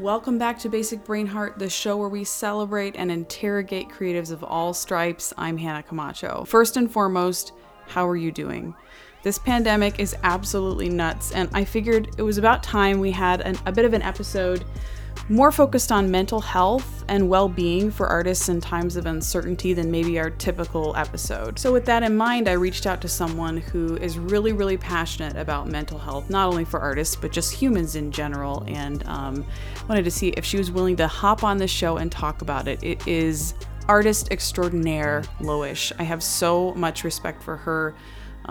Welcome back to Basic Brain Heart, the show where we celebrate and interrogate creatives of all stripes. I'm Hannah Camacho. First and foremost, how are you doing? This pandemic is absolutely nuts, and I figured it was about time we had an, a bit of an episode more focused on mental health and well being for artists in times of uncertainty than maybe our typical episode. So, with that in mind, I reached out to someone who is really, really passionate about mental health, not only for artists, but just humans in general, and um, wanted to see if she was willing to hop on the show and talk about it. It is artist extraordinaire Loish. I have so much respect for her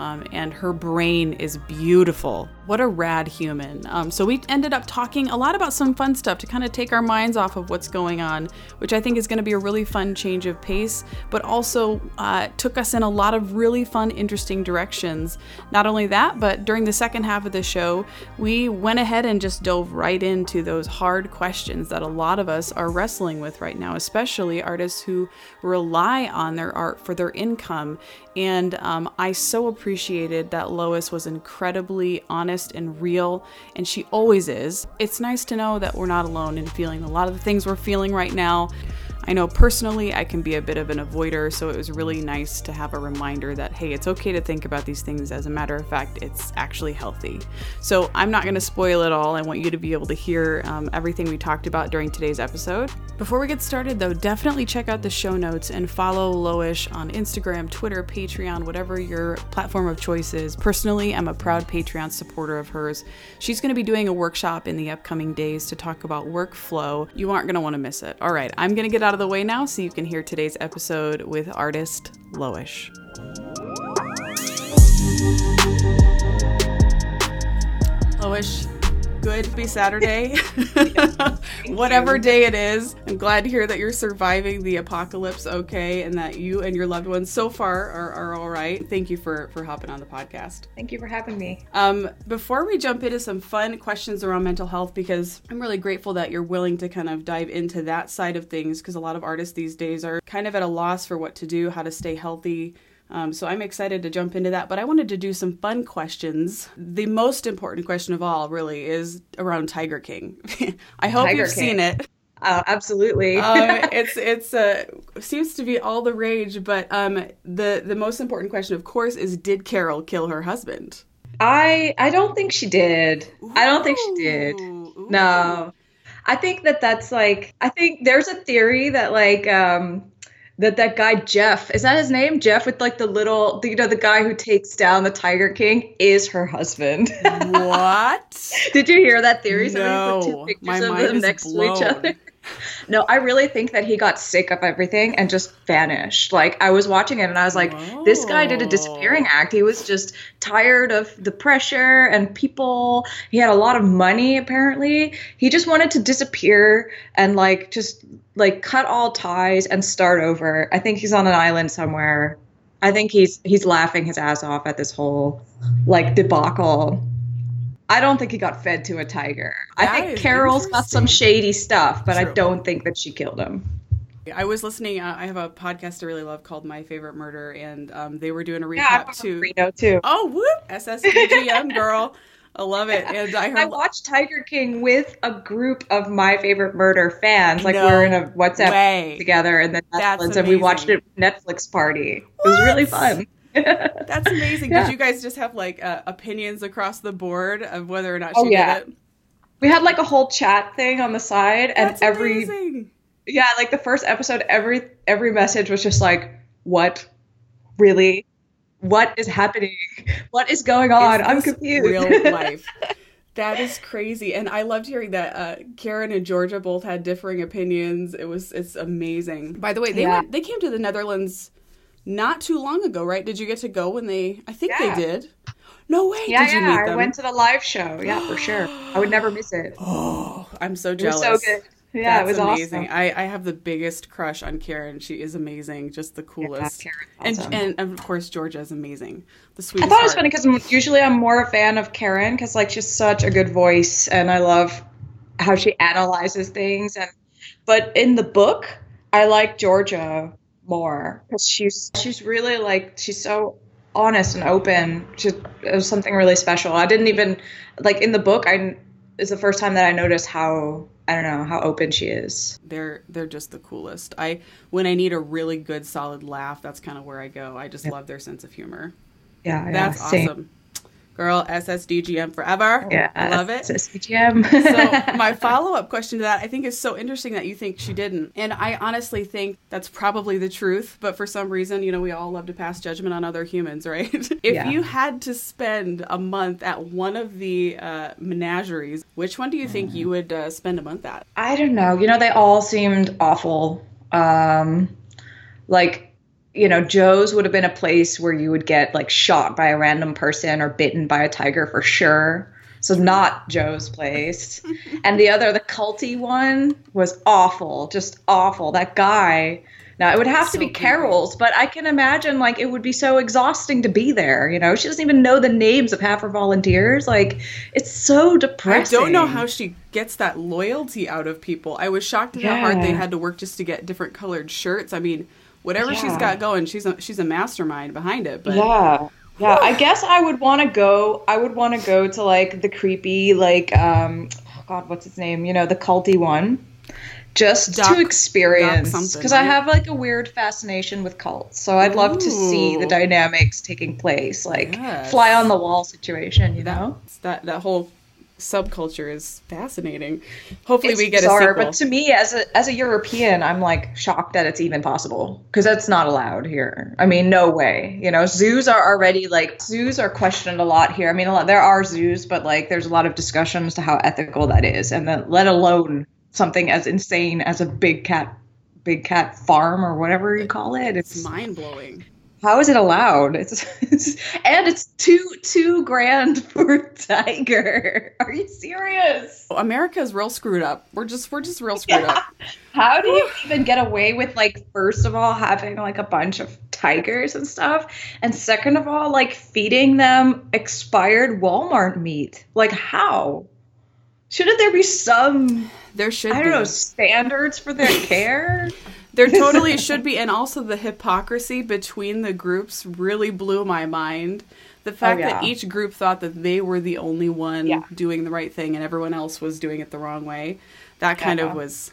um, and her brain is beautiful. What a rad human. Um, so, we ended up talking a lot about some fun stuff to kind of take our minds off of what's going on, which I think is going to be a really fun change of pace, but also uh, took us in a lot of really fun, interesting directions. Not only that, but during the second half of the show, we went ahead and just dove right into those hard questions that a lot of us are wrestling with right now, especially artists who rely on their art for their income. And um, I so appreciated that Lois was incredibly honest and real, and she always is. It's nice to know that we're not alone in feeling a lot of the things we're feeling right now. I know personally I can be a bit of an avoider, so it was really nice to have a reminder that, hey, it's okay to think about these things. As a matter of fact, it's actually healthy. So I'm not going to spoil it all. I want you to be able to hear um, everything we talked about during today's episode. Before we get started, though, definitely check out the show notes and follow Loish on Instagram, Twitter, Patreon, whatever your platform of choice is. Personally, I'm a proud Patreon supporter of hers. She's going to be doing a workshop in the upcoming days to talk about workflow. You aren't going to want to miss it. All right, I'm going to get out of the way now so you can hear today's episode with artist Loish. Loish, good to be Saturday. Whatever you. day it is, I'm glad to hear that you're surviving the apocalypse okay and that you and your loved ones so far are, are all right. Thank you for, for hopping on the podcast. Thank you for having me. Um, before we jump into some fun questions around mental health, because I'm really grateful that you're willing to kind of dive into that side of things, because a lot of artists these days are kind of at a loss for what to do, how to stay healthy. Um, so I'm excited to jump into that, but I wanted to do some fun questions. The most important question of all, really, is around Tiger King. I hope Tiger you've King. seen it. Uh, absolutely. um, it's it's uh, seems to be all the rage, but um, the the most important question, of course, is did Carol kill her husband? I I don't think she did. I don't think she did. Ooh, No. I think that that's like I think there's a theory that like um that that guy Jeff is that his name Jeff with like the little you know the guy who takes down the Tiger King is her husband. What? Did you hear that theory? Somebody No. put two pictures My of mind them is next to each blown. other. No, I really think that he got sick of everything and just vanished. Like I was watching it and I was like, this guy did a disappearing oh. act. He was just tired of the pressure and people. He had a lot of money apparently. He just wanted to disappear and like just like cut all ties and start over. I think he's on an island somewhere. I think he's he's laughing his ass off at this whole like debacle. I don't think he got fed to a tiger. I think Carol's got some shady stuff, but I don't think that she killed him. I was listening. Uh, I have a podcast I really love called My Favorite Murder, and um, they were doing a recap from too. Reno too. Oh, whoop! SSDGM girl, I love it. And I I watched Tiger King with a group of my favorite murder fans. Like No we're in a WhatsApp way. together in the Netherlands, and we watched it Netflix party. It was really fun. That's amazing. Yeah. Did you guys just have like uh, opinions across the board of whether or not Oh, she yeah. did it? we had like a whole chat thing on the side, and That's every amazing. yeah, like the first episode, every every message was just like, "What, really? What is happening? What is going on? Is I'm confused." Real life. That is crazy, and I loved hearing that uh, Karen and Georgia both had differing opinions. It was it's amazing. By the way, they Yeah. went, they came to the Netherlands not too long ago, right? Did you get to go when they? I think Yeah. they did. No way. yeah, did you yeah. I went to the live show. Yeah, for sure. I would never miss it. Oh, I'm so It was jealous. so good. Yeah, That's it was amazing. awesome. I, I have the biggest crush on Karen. She is amazing, just the coolest. Karen's awesome. and and of course Georgia is amazing. The I sweetest. thought it was heart. funny because usually I'm more a fan of Karen because like she's such a good voice and I love how she analyzes things and but in the book I like Georgia more because she's she's really like she's so honest and open. She, it was something really special. I didn't even like in the book. I it's the first time that I noticed how I don't know how open she is. They're they're just the coolest. I when I need a really good solid laugh, that's kind of where I go. I just love their sense of humor. Yeah, That's yeah, same. awesome. Girl, SSDGM forever. Yeah, I love it. SSDGM. so my follow-up question to that i think is so interesting that you think she didn't and i honestly think that's probably the truth but for some reason you know we all love to pass judgment on other humans right if Yeah. you had to spend a month at one of the uh, menageries which one do you think you would uh, spend a month at I don't know. You know, they all seemed awful. Um, like, you know, Joe's would have been a place where you would get like shot by a random person or bitten by a tiger for sure. So not Joe's place. and the other, the culty one, was awful, just awful. That guy. Now it would have to So be creepy. Carol's, but I can imagine like it would be so exhausting to be there. You know, she doesn't even know the names of half her volunteers. Like, it's so depressing. I don't know how she gets that loyalty out of people. I was shocked at how hard they had to work just to get different colored shirts. I mean, whatever she's got going, she's a, she's a mastermind behind it. But yeah. Yeah. I guess i would want to go i would want to go to like the creepy like um oh god what's his name? You know the culty one. Just Doc- to experience because i have like a weird fascination with cults. So i'd love to see the dynamics taking place like Yes. fly on the wall situation you know? That that whole subculture is fascinating. Hopefully, It's we get bizarre, a sequel. but to me as a as a european i'm like shocked that it's even possible because that's not allowed here i mean no way you know zoos are already like zoos are questioned a lot here i mean a lot there are zoos but like there's a lot of discussion as to how ethical that is and then let alone something as insane as a big cat big cat farm or whatever you call it it's it's mind blowing. How is it allowed it's, it's and it's too too grand for a tiger are you serious America's real screwed up. We're just we're just real screwed up. How do you even get away with like first of all having like a bunch of tigers and stuff and second of all like feeding them expired Walmart meat? Like how? Shouldn't there be some There should I don't know standards for their care? There totally should be, and also the hypocrisy between the groups really blew my mind. The fact that Oh, yeah. each group thought that they were the only one Yeah. doing the right thing and everyone else was doing it the wrong way. That kind Yeah. of was.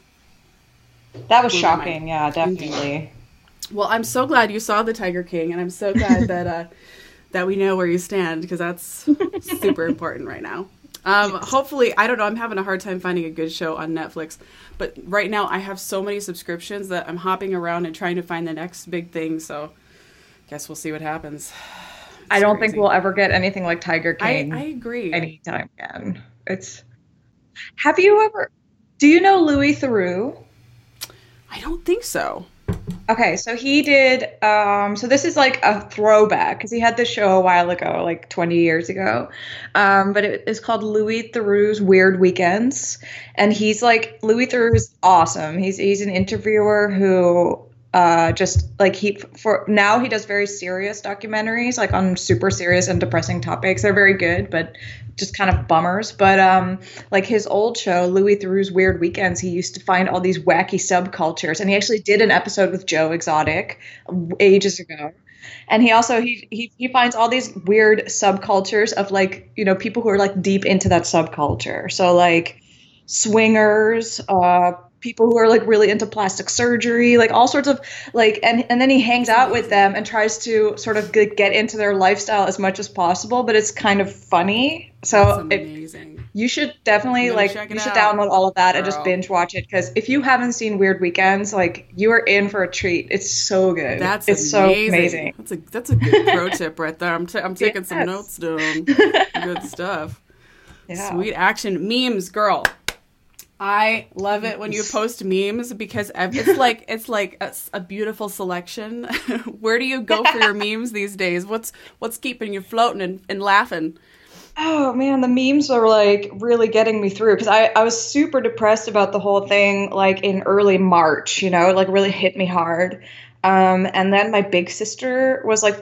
That was my shocking, yeah, definitely. Well, I'm so glad you saw the Tiger King, and I'm so glad that uh, that we know where you stand because that's super important right now. Um, hopefully, I don't know. I'm having a hard time finding a good show on Netflix, but right now I have so many subscriptions that I'm hopping around and trying to find the next big thing. So, guess we'll see what happens. I don't think we'll ever get anything like Tiger I, King I agree. anytime again. It's Have you ever Do you know Louis Theroux? I don't think so. Okay, so he did. Um, so this is like a throwback because he had this show a while ago, like 20 years ago. Um, but it is called Louis Theroux's Weird Weekends, and he's like Louis Theroux is awesome. He's he's an interviewer who uh, just like he for now he does very serious documentaries, like on super serious and depressing topics. They're very good, but just kind of bummers. But um, like his old show, Louis Theroux's Weird Weekends, he used to find all these wacky subcultures, and he actually did an episode with Joe Exotic ages ago. And he also he, he he finds all these weird subcultures of like you know people who are like deep into that subculture. So like swingers, uh, people who are like really into plastic surgery, like all sorts of like and and then he hangs out with them and tries to sort of get into their lifestyle as much as possible, but it's kind of funny. So it, amazing. you should definitely like you should out, download all of that and just binge watch it because if you haven't seen Weird Weekends, like you are in for a treat. It's so good. That's it's amazing. so amazing. That's a that's a good pro tip right there. I'm, t- I'm taking some notes down. Good stuff. Yeah. Sweet action memes, girl. I love it when you post memes because it's like it's like a, a beautiful selection. Where do you go for your memes these days? What's what's keeping you floating and, and laughing? Oh man, the memes are like really getting me through because I, I was super depressed about the whole thing like in early March, you know, like really hit me hard. Um, and then my big sister was like,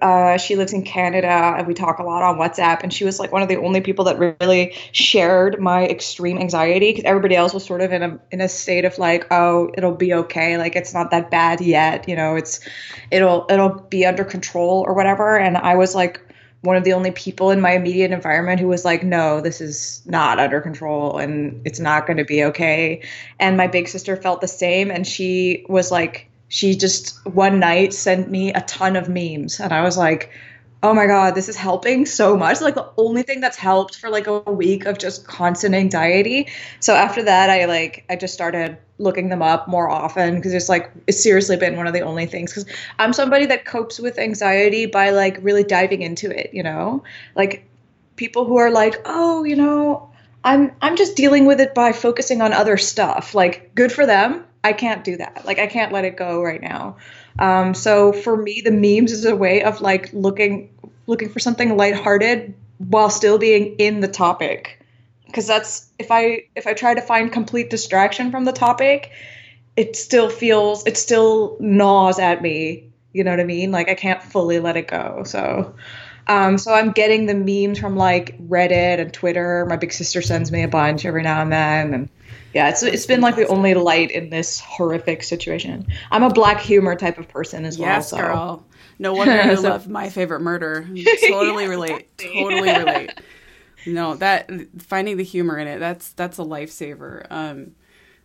uh, she lives in Canada and we talk a lot on WhatsApp. And she was like one of the only people that really shared my extreme anxiety because everybody else was sort of in a in a state of like, oh, it'll be okay, like it's not that bad yet, you know, it's it'll it'll be under control or whatever. And I was like one of the only people in my immediate environment who was like, no, this is not under control and it's not going to be okay. And my big sister felt the same. And she was like, she just one night sent me a ton of memes. And I was like, oh my god this is helping so much. Like the only thing that's helped for like a week of just constant anxiety. So after that i like i just started looking them up more often because it's like it's seriously been one of the only things. Because i'm somebody that copes with anxiety by like really diving into it you know? Like people who are like oh you know i'm i'm just dealing with it by focusing on other stuff. Like good for them i can't do that like i can't let it go right now um, so for me, the memes is a way of like looking looking for something lighthearted while still being in the topic. Because that's if I if I try to find complete distraction from the topic, it still feels it still gnaws at me. You know what I mean? Like I can't fully let it go. So um, so I'm getting the memes from like Reddit and Twitter. My big sister sends me a bunch every now and then, and yeah, it's it's been like the only light in this horrific situation. I'm a black humor type of person as yes, well. Yes, so. girl. No wonder you so, love my favorite murder. Totally relate. Totally relate. No, that finding the humor in it that's that's a lifesaver. Um,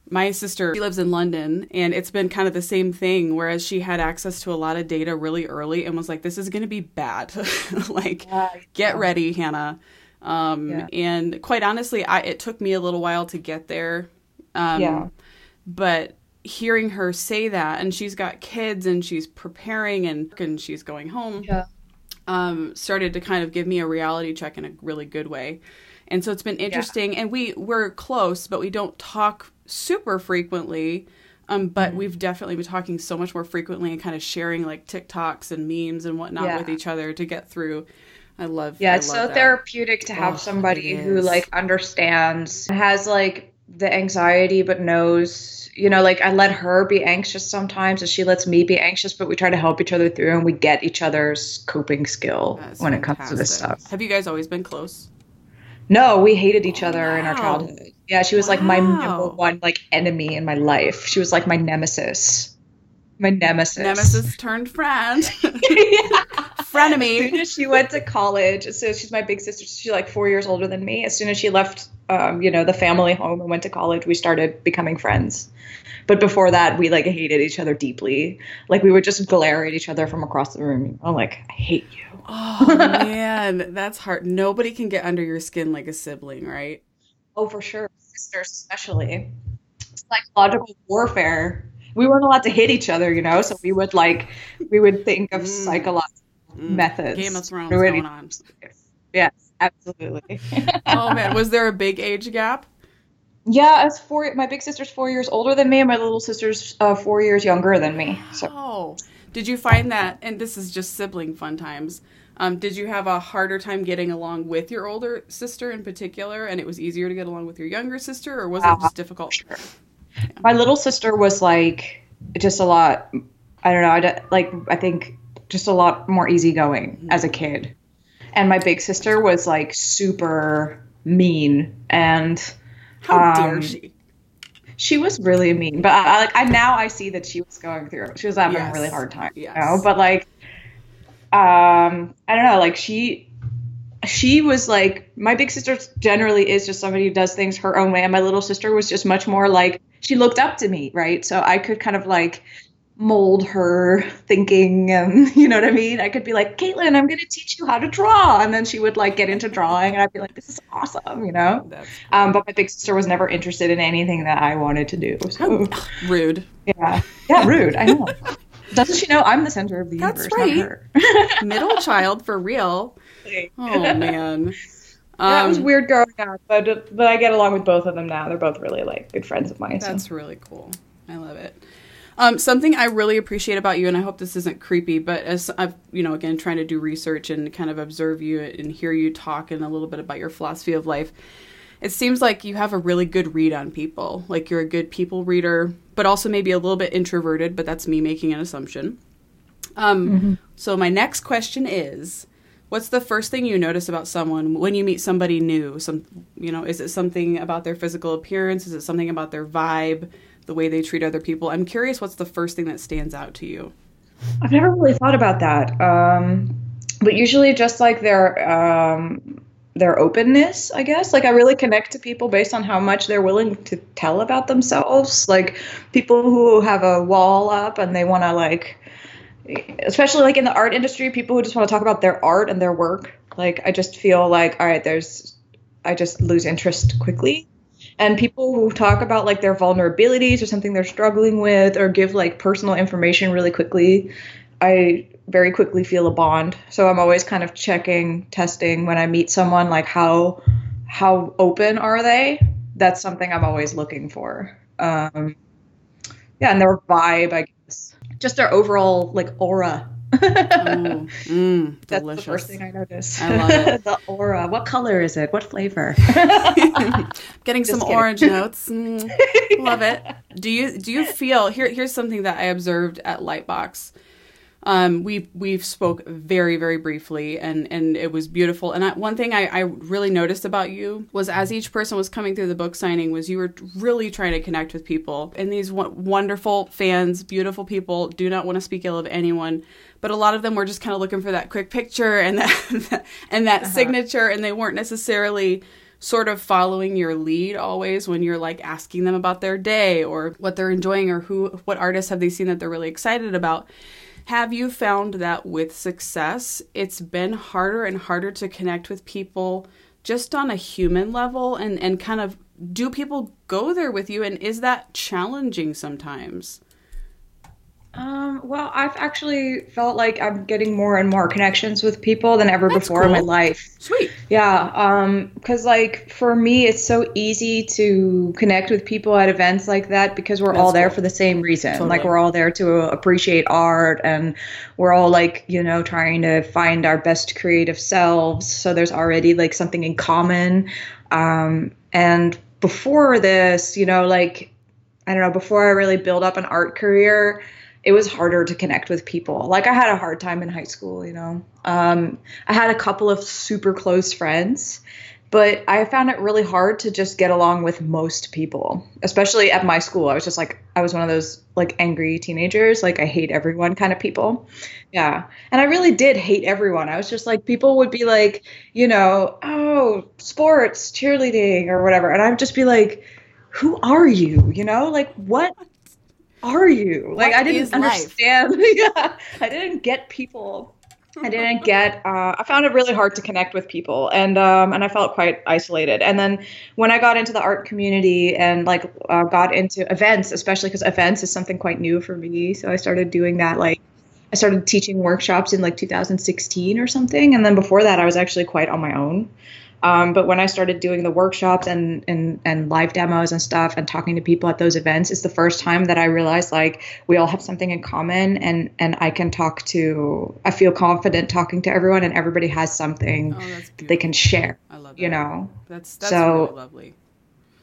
my sister she lives in London and it's been kind of the same thing whereas she had access to a lot of data really early and was like this is going to be bad like yeah, get yeah. ready Hannah um, yeah. and quite honestly I it took me a little while to get there um, yeah. But hearing her say that, and she's got kids and she's preparing and, and she's going home, yeah. um, started to kind of give me a reality check in a really good way. And so it's been interesting. Yeah. And we, we're close, but we don't talk super frequently. Um, but mm-hmm. we've definitely been talking so much more frequently and kind of sharing like TikToks and memes and whatnot yeah. with each other to get through. I love. It. Yeah, I it's love so that. therapeutic to have oh, somebody who like understands, has like the anxiety but knows you know like i let her be anxious sometimes and she lets me be anxious but we try to help each other through and we get each other's coping skill That's when fantastic. it comes to this stuff have you guys always been close no we hated each other wow. in our childhood yeah she was wow. like my number one like enemy in my life she was like my nemesis my nemesis. Nemesis turned friend. yeah. Frenemy. As soon as she went to college, so she's my big sister. She's like four years older than me. As soon as she left, um, you know, the family home and went to college, we started becoming friends. But before that, we like hated each other deeply. Like we would just glare at each other from across the room. I'm like, I hate you. Oh man, that's hard. Nobody can get under your skin like a sibling, right? Oh, for sure. Sisters, especially. Psychological warfare we weren't allowed to hit each other, you know. So we would like we would think of mm. psychological mm. methods. Game of Thrones going on. Yes, absolutely. oh man, was there a big age gap? Yeah, as four. My big sister's four years older than me, and my little sister's uh, four years younger than me. So. Oh, did you find that? And this is just sibling fun times. Um, did you have a harder time getting along with your older sister in particular, and it was easier to get along with your younger sister, or was it just difficult? Sure. My little sister was like just a lot. I don't know. I don't, like. I think just a lot more easygoing mm-hmm. as a kid, and my big sister was like super mean and. How um, dare she? She was really mean, but I, like I now I see that she was going through. She was having yes. a really hard time. Yes. You know? But like, um, I don't know. Like she she was like my big sister generally is just somebody who does things her own way and my little sister was just much more like she looked up to me, right? So I could kind of like mold her thinking and you know what I mean? I could be like, Caitlin, I'm gonna teach you how to draw. And then she would like get into drawing and I'd be like, This is awesome, you know? Um, but my big sister was never interested in anything that I wanted to do. So rude. Yeah. Yeah, rude. I know. Doesn't she know I'm the center of the That's universe? That's right. Middle child for real. Oh man. Um, that was weird growing up, but but I get along with both of them now. They're both really like good friends of mine. That's so. really cool. I love it. Um, something I really appreciate about you, and I hope this isn't creepy, but as I've, you know, again, trying to do research and kind of observe you and hear you talk and a little bit about your philosophy of life, it seems like you have a really good read on people. Like you're a good people reader, but also maybe a little bit introverted, but that's me making an assumption. Um, mm-hmm. So my next question is What's the first thing you notice about someone when you meet somebody new? Some, you know, is it something about their physical appearance? Is it something about their vibe, the way they treat other people? I'm curious. What's the first thing that stands out to you? I've never really thought about that. Um, but usually just like their um, their openness, I guess. Like I really connect to people based on how much they're willing to tell about themselves. Like people who have a wall up and they want to like especially like in the art industry, people who just want to talk about their art and their work. Like I just feel like all right, there's I just lose interest quickly. And people who talk about like their vulnerabilities or something they're struggling with or give like personal information really quickly, I very quickly feel a bond. So I'm always kind of checking, testing when I meet someone like how how open are they? That's something I'm always looking for. Um, yeah, and their vibe, I guess, just their overall like aura. Ooh, mm, That's delicious. the first thing I notice. I love it. the aura. What color is it? What flavor? Getting some kidding. orange notes. Mm, love it. Do you do you feel here here's something that I observed at Lightbox. Um, we we spoke very very briefly and and it was beautiful. And I, one thing I, I really noticed about you was as each person was coming through the book signing was you were really trying to connect with people. And these wo- wonderful fans, beautiful people, do not want to speak ill of anyone, but a lot of them were just kind of looking for that quick picture and that and that signature, and they weren't necessarily sort of following your lead always when you're like asking them about their day or what they're enjoying or who what artists have they seen that they're really excited about have you found that with success it's been harder and harder to connect with people just on a human level? And and kind of do people go there with you? And is that challenging sometimes Um, well, I've actually felt like I'm getting more and more connections with people than ever That's before in my life. sweet Yeah, um, because like for me, it's so easy to connect with people at events like that because we're all there cool. for the same reason. Totally. Like we're all there to appreciate art, and we're all like you know trying to find our best creative selves. So there's already like something in common. Um, and before this, you know, like I don't know, before I really built up an art career, it was harder to connect with people. Like I had a hard time in high school, you know. Um, I had a couple of super close friends, but I found it really hard to just get along with most people, especially at my school. I was just like, I was one of those like angry teenagers, like I hate everyone kind of people. Yeah. And I really did hate everyone. I was just like, people would be like, you know, oh, sports, cheerleading, or whatever. And I'd just be like, who are you? You know, like what are you? Like What I didn't understand. yeah, I didn't get people. I didn't get. Uh, I found it really hard to connect with people, and um, and I felt quite isolated. And then when I got into the art community and like uh, got into events, especially because events is something quite new for me, so I started doing that. Like I started teaching workshops in like 2016 or something, and then before that, I was actually quite on my own. Um, but when I started doing the workshops and, and and live demos and stuff and talking to people at those events, it's the first time that I realized like we all have something in common and and I can talk to I feel confident talking to everyone and everybody has something oh they can share, i love that you know. that's that's So- really lovely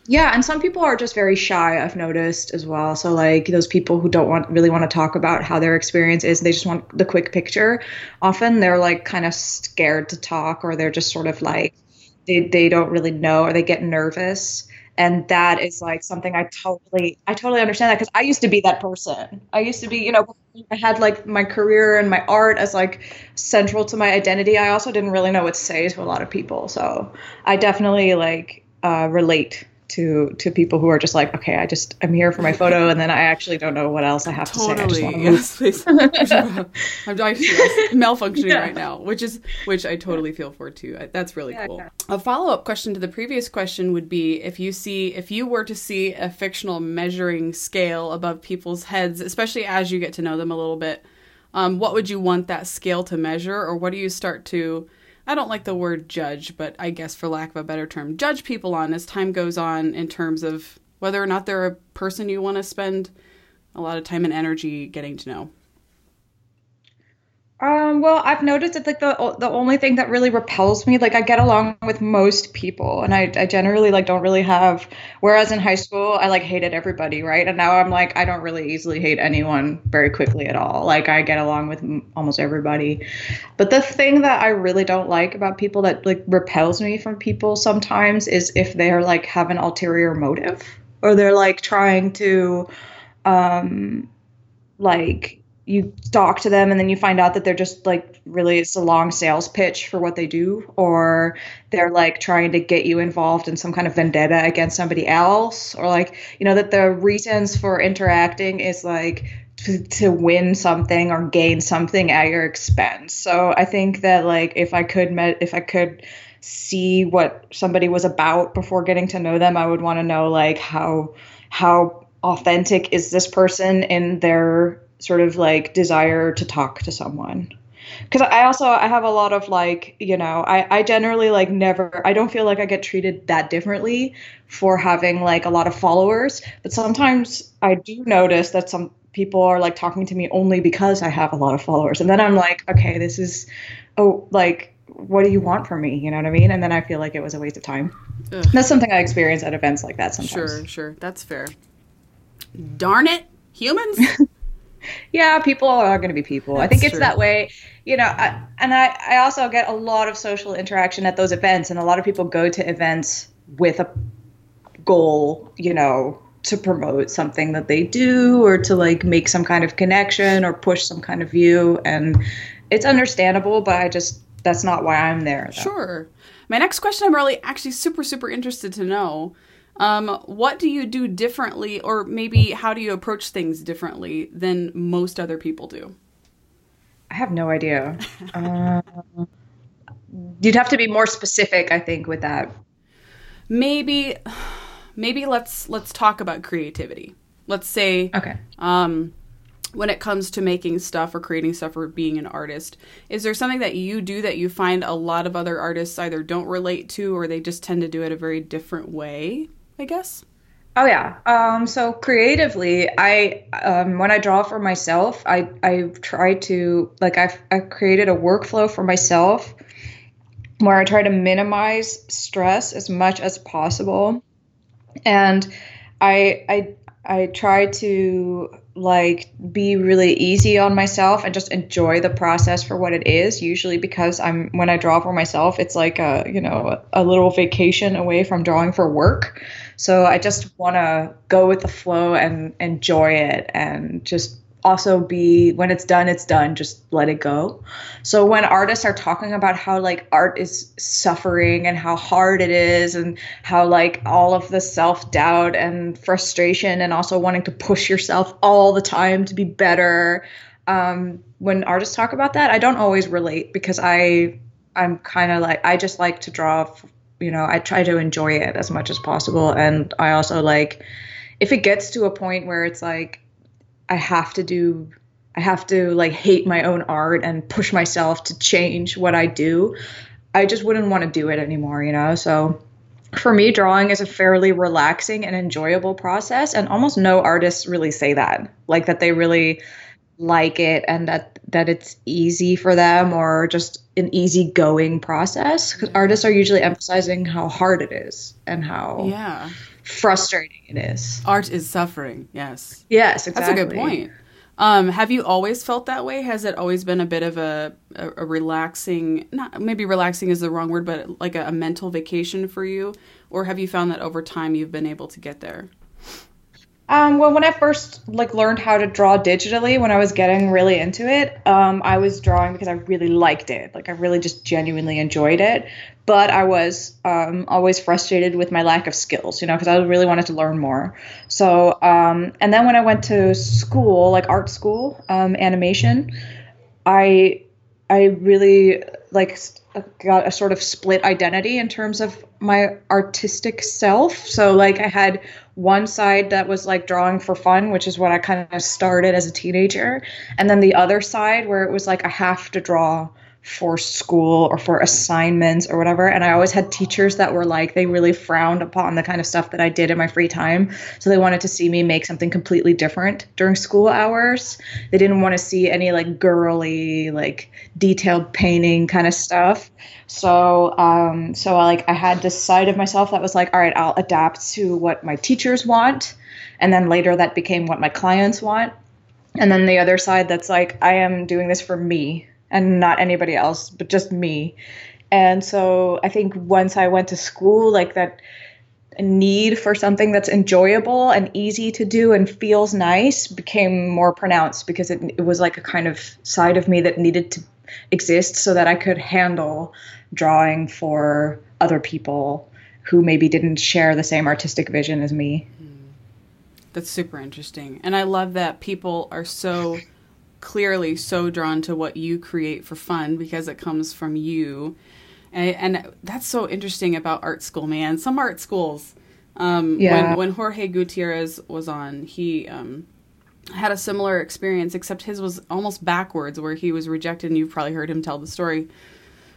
Yeah, and some people are just very shy, I've noticed as well. So like those people who don't want really want to talk about how their experience is, they just want the quick picture. Often they're like kind of scared to talk or they're just sort of like they they don't really know or they get nervous. And that is like something I totally I totally understand that because I used to be that person. I used to be, you know, I had like my career and my art as like central to my identity. I also didn't really know what to say to a lot of people. So I definitely like uh, relate to to people who are just like, okay, I just I'm here for my photo, and then I actually don't know what else I have to say. I just Totally. want to move. Yes, please. I'm, I'm malfunctioning Yeah. right now, which is which I totally feel for too. That's really Yeah, cool. yeah. A follow up question to the previous question would be if you see if you were to see a fictional measuring scale above people's heads, especially as you get to know them a little bit, um, what would you want that scale to measure, or what do you start to? I don't like the word judge, but I guess for lack of a better term, judge people on as time goes on in terms of whether or not they're a person you want to spend a lot of time and energy getting to know. Um, well, I've noticed it's like the the only thing that really repels me. Like I get along with most people, and I, I generally like don't really have. Whereas in high school, I like hated everybody, right? And now I'm like I don't really easily hate anyone very quickly at all. Like I get along with almost everybody. But the thing that I really don't like about people that like repels me from people sometimes is if they're like have an ulterior motive or they're like trying to, um, like you talk to them and then you find out that they're just like really it's a long sales pitch for what they do or they're like trying to get you involved in some kind of vendetta against somebody else or like you know that the reasons for interacting is like to, to win something or gain something at your expense. So i think that like if i could met if i could see what somebody was about before getting to know them i would want to know like how how authentic is this person in their sort of like desire to talk to someone. Because i also i have a lot of like you know I, I generally like never i don't feel like i get treated that differently for having like a lot of followers but sometimes i do notice that some people are like talking to me only because i have a lot of followers and then i'm like okay this is oh like what do you want from me? You know what i mean? And then i feel like it was a waste of time. Ugh. that's something i experience at events like that sometimes. Sure sure. That's fair. Darn it humans yeah, people are going to be people. That's I think it's true. that way, you know. I, and I, I also get a lot of social interaction at those events, and a lot of people go to events with a goal, you know, to promote something that they do or to like make some kind of connection or push some kind of view. And it's understandable, but I just, that's not why I'm there. Though. Sure. My next question I'm really actually super, super interested to know um, what do you do differently, or maybe how do you approach things differently than most other people do? I have no idea. uh, you'd have to be more specific, I think, with that. Maybe, maybe let's let's talk about creativity. Let's say, okay. Um, when it comes to making stuff or creating stuff or being an artist is there something that you do that you find a lot of other artists either don't relate to or they just tend to do it a very different way I guess. Oh yeah. Um, so creatively, I um, when I draw for myself, I I try to like I've I've created a workflow for myself where I try to minimize stress as much as possible, and I I I try to like be really easy on myself and just enjoy the process for what it is. Usually because i'm when i draw for myself it's like a you know a, little vacation away from drawing for work. So I just want to go with the flow and enjoy it and just also be when it's done it's done just let it go so when artists are talking about how like art is suffering and how hard it is and how like all of the self-doubt and frustration and also wanting to push yourself all the time to be better um, when artists talk about that i don't always relate because i i'm kind of like i just like to draw you know, I try to enjoy it as much as possible. And I also like, if it gets to a point where it's like, I have to do, I have to like hate my own art and push myself to change what I do, I just wouldn't want to do it anymore, you know? So for me, drawing is a fairly relaxing and enjoyable process. And almost no artists really say that, like that they really like it and that that it's easy for them or just an easygoing process because artists are usually emphasizing how hard it is and how yeah frustrating it is. Art is suffering yes. Yes exactly that's a good point. Um, have you always felt that way? Has it always been a bit of a, a, a relaxing not maybe relaxing is the wrong word but like a, a mental vacation for you? Or have you found that over time you've been able to get there um, well, when I first like learned how to draw digitally, when I was getting really into it, um, I was drawing because I really liked it. Like I really just genuinely enjoyed it. But I was um, always frustrated with my lack of skills, you know, because I really wanted to learn more. So, um, and then when I went to school, like art school, um, animation, I I really like got a sort of split identity in terms of my artistic self. So like I had one side that was like drawing for fun, which is what I kind of started as a teenager, and then the other side where it was like I have to draw for school or for assignments or whatever. And I always had teachers that were like, they really frowned upon the kind of stuff that I did in my free time. So they wanted to see me make something completely different during school hours. They didn't want to see any like girly, like detailed painting kind of stuff. So, um, so I, like I had this side of myself that was like, all right, I'll adapt to what my teachers want. And then later that became what my clients want. And then the other side that's like, I am doing this for me and not anybody else, but just me. And so I think once I went to school, like that, need for something that's enjoyable and easy to do and feels nice became more pronounced because it, it was like a kind of side of me that needed to exist so that I could handle drawing for other people who maybe didn't share the same artistic vision as me. Hmm. That's super interesting. And I love that people are so clearly so drawn to what you create for fun because it comes from you. And, and that's so interesting about art school, man. Some art schools, um, yeah. when, when Jorge Gutierrez was on, he um, had a similar experience, except his was almost backwards, where he was rejected, and you've probably heard him tell the story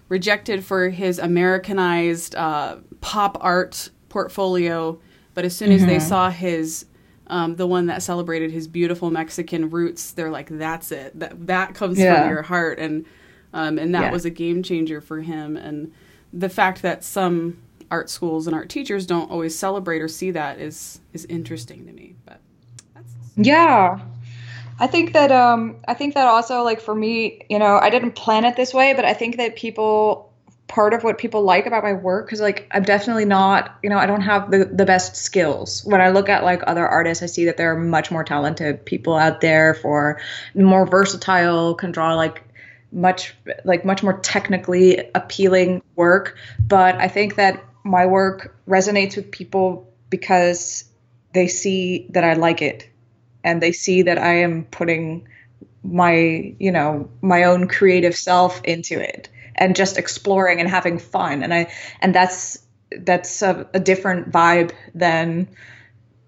rejected for his Americanized uh, pop art portfolio. But as soon as mm-hmm. they saw his um, the one that celebrated his beautiful Mexican roots, they're like, "That's it. That that comes yeah. from your heart," and um, and that yeah. was a game changer for him. And the fact that some art schools and art teachers don't always celebrate or see that is is interesting to me. But that's yeah. I think that um I think that also like for me, you know, I didn't plan it this way, but I think that people part of what people like about my work because like i'm definitely not you know i don't have the, the best skills. When i look at like other artists i see that there are much more talented people out there for more versatile can draw like much like much more technically appealing work. But i think that my work resonates with people because they see that i like it and they see that i am putting my you know my own creative self into it and just exploring and having fun. And i and that's that's a, a different vibe than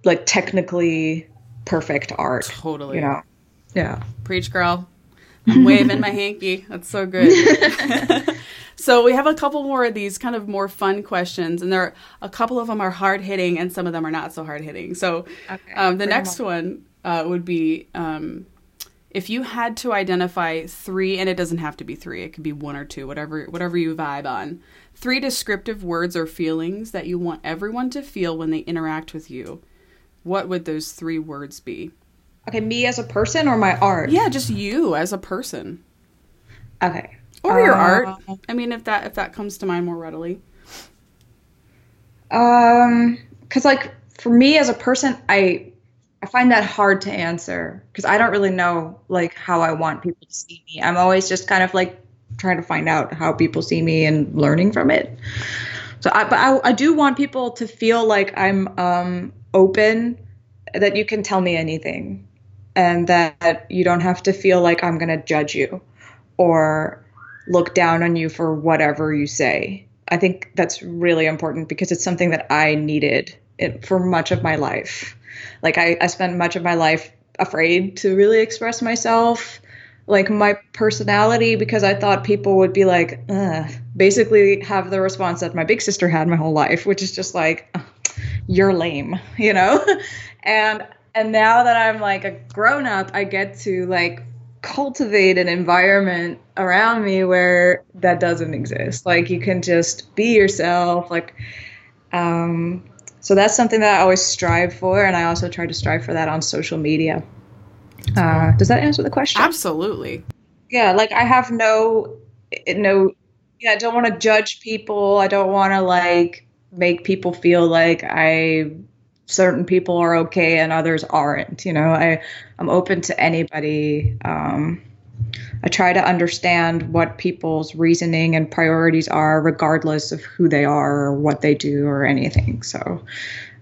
like technically perfect art totally. you know? Yeah. Preach girl. I'm waving my hanky. That's so good. So we have a couple more of these kind of more fun questions and there are a couple of them are hard hitting and some of them are not so hard hitting so okay, um, the next one uh, would be um, if you had to identify three and it doesn't have to be three it could be one or two whatever whatever you vibe on three descriptive words or feelings that you want everyone to feel when they interact with you what would those three words be? Okay me as a person or my art? Yeah just you as a person. Okay. Or your uh, art. I mean if that if that comes to mind more readily. Um because like for me as a person i I find that hard to answer because I don't really know like how I want people to see me. I'm always just kind of like trying to find out how people see me and learning from it. So, I, but I, I do want people to feel like I'm um, open, that you can tell me anything, and that you don't have to feel like I'm going to judge you or look down on you for whatever you say. I think that's really important because it's something that I needed it, for much of my life. Like I, I spent much of my life afraid to really express myself, like my personality, because I thought people would be like, basically have the response that my big sister had my whole life, which is just like, you're lame, you know? and and now that I'm like a grown up, I get to like cultivate an environment around me where that doesn't exist. Like you can just be yourself. Like um so that's something that I always strive for, and I also try to strive for that on social media. Uh, does that answer the question? Absolutely. Yeah, like I have no, no, yeah, I don't want to judge people. I don't want to like make people feel like I certain people are okay and others aren't. You know, I I'm open to anybody. Um, I try to understand what people's reasoning and priorities are, regardless of who they are or what they do or anything. So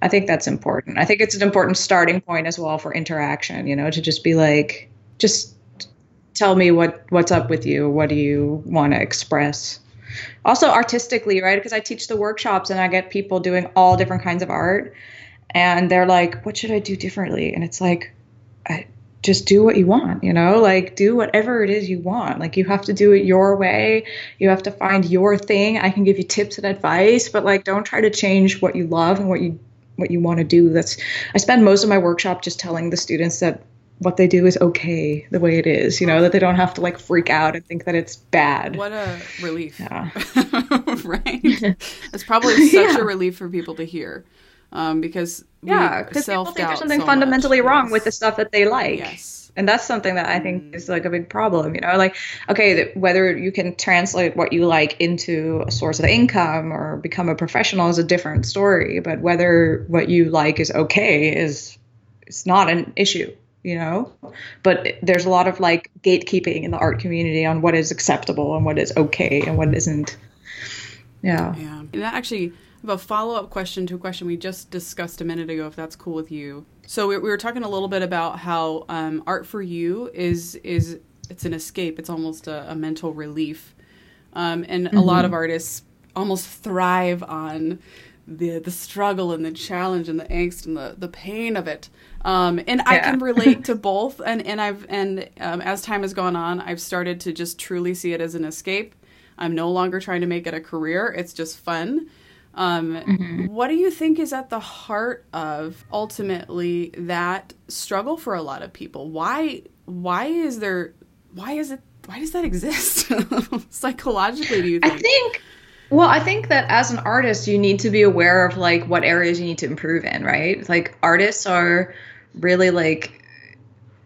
I think that's important. I think it's an important starting point as well for interaction, you know, to just be like, just tell me what what's up with you. What do you want to express? Also artistically, right? Because I teach the workshops and I get people doing all different kinds of art and they're like, what should I do differently? And it's like, I, just do what you want, you know, like do whatever it is you want. Like you have to do it your way. You have to find your thing. I can give you tips and advice, but like don't try to change what you love and what you what you want to do. That's I spend most of my workshop just telling the students that what they do is okay the way it is, you know, that they don't have to like freak out and think that it's bad. What a relief. Yeah. right? It's probably such yeah. a relief for people to hear um, because yeah, because people think there's something so fundamentally much. wrong yes. with the stuff that they like. Yes, and that's something that i think is like a big problem you know like okay whether you can translate what you like into a source of income or become a professional is a different story but whether what you like is okay is it's not an issue you know but there's a lot of like gatekeeping in the art community on what is acceptable and what is okay and what isn't yeah yeah and that actually have a follow-up question to a question we just discussed a minute ago if that's cool with you so we, we were talking a little bit about how um, art for you is is it's an escape it's almost a, a mental relief um, and mm-hmm. a lot of artists almost thrive on the the struggle and the challenge and the angst and the, the pain of it. Um, and yeah. I can relate to both. And and I've and um, as time has gone on, I've started to just truly see it as an escape. I'm no longer trying to make it a career. It's just fun. Um, mm-hmm. What do you think is at the heart of ultimately that struggle for a lot of people? Why why is there why is it why does that exist psychologically? Do you think? I think well, I think that as an artist, you need to be aware of like what areas you need to improve in, right? Like artists are really like,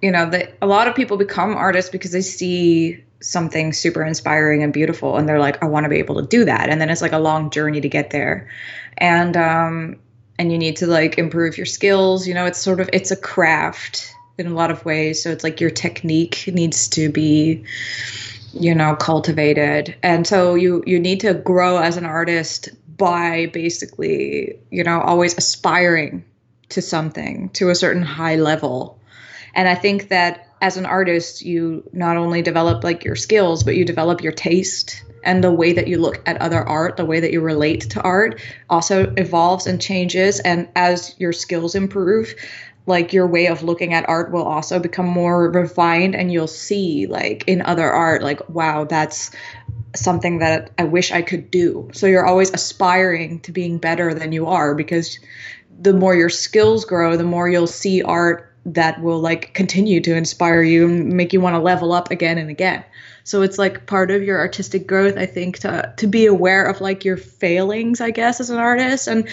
you know, that a lot of people become artists because they see something super inspiring and beautiful, and they're like, I want to be able to do that, and then it's like a long journey to get there, and um, and you need to like improve your skills. You know, it's sort of it's a craft in a lot of ways, so it's like your technique needs to be you know cultivated. And so you you need to grow as an artist by basically you know always aspiring to something to a certain high level. And i think that as an artist you not only develop like your skills but you develop your taste and the way that you look at other art the way that you relate to art also evolves and changes and as your skills improve like your way of looking at art will also become more refined and you'll see like in other art like wow that's something that I wish I could do. So you're always aspiring to being better than you are because the more your skills grow, the more you'll see art that will like continue to inspire you and make you want to level up again and again. So it's like part of your artistic growth, I think, to to be aware of like your failings, I guess, as an artist and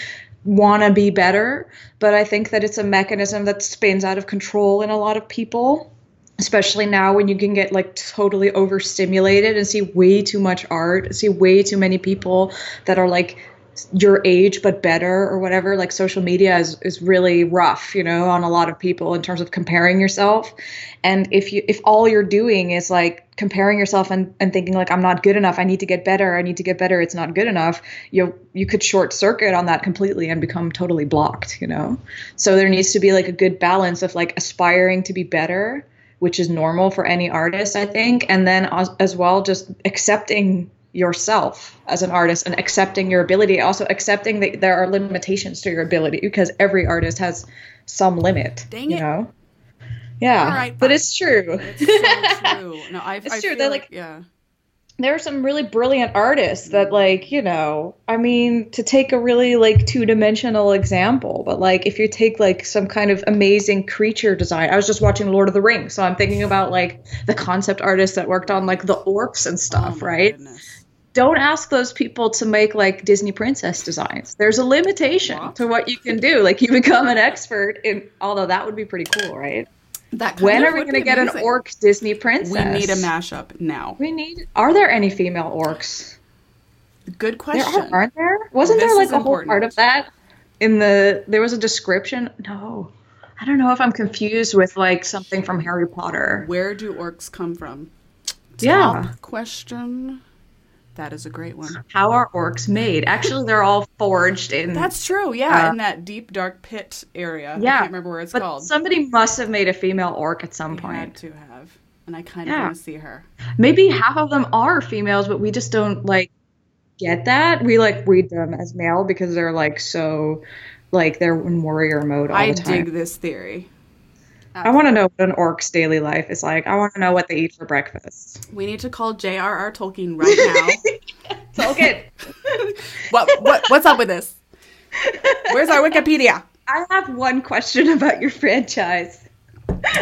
want to be better, but I think that it's a mechanism that spins out of control in a lot of people, especially now when you can get like totally overstimulated and see way too much art, see way too many people that are like your age but better or whatever like social media is, is really rough you know on a lot of people in terms of comparing yourself. And if you if all you're doing is like comparing yourself and, and thinking like i'm not good enough. I need to get better. I need to get better. It's not good enough you you could short circuit on that completely and become totally blocked you know? So there needs to be like a good balance of like aspiring to be better which is normal for any artist i think and then as, as well just accepting yourself as an artist and accepting your ability also accepting that there are limitations to your ability because every artist has some limit Dang you it. know? Yeah right, but it's true. It's so true. No I, it's I true they're like, like yeah. there are some really brilliant artists that like you know i mean to take a really like two-dimensional example but like if you take like some kind of amazing creature design i was just watching lord of the rings so i'm thinking about like the concept artists that worked on like the orcs and oh stuff oh right? goodness. Don't ask those people to make like disney princess designs. There's a limitation to what you can do. Like you become an expert in although that would be pretty cool right? That when are we going to get an orc disney princess? We need a mashup now. We need are there any female orcs? Good There question. are, aren't there? Wasn't This there like a whole part of that in the? There was a description. No, I don't know if I'm confused with like something from Harry Potter. where do orcs come from? Yeah. Question that is a great one How are orcs made? Actually, they're all forged in. That's true. Yeah, Uh, in that deep dark pit area. I Yeah, can't remember where it's but called. somebody must have made a female orc at some We had point. to have, and I kind of Yeah. want to see her. Maybe half of them are females, but we just don't like get that. We like read them as male because they're like so, like they're in warrior mode all I the time. I dig this theory. I want to know what an orc's daily life is like. I want to know what they eat for breakfast. We need to call J.R.R. Tolkien right So okay. now. what, what what's up with this? Where's our Wikipedia? I have one question about your franchise.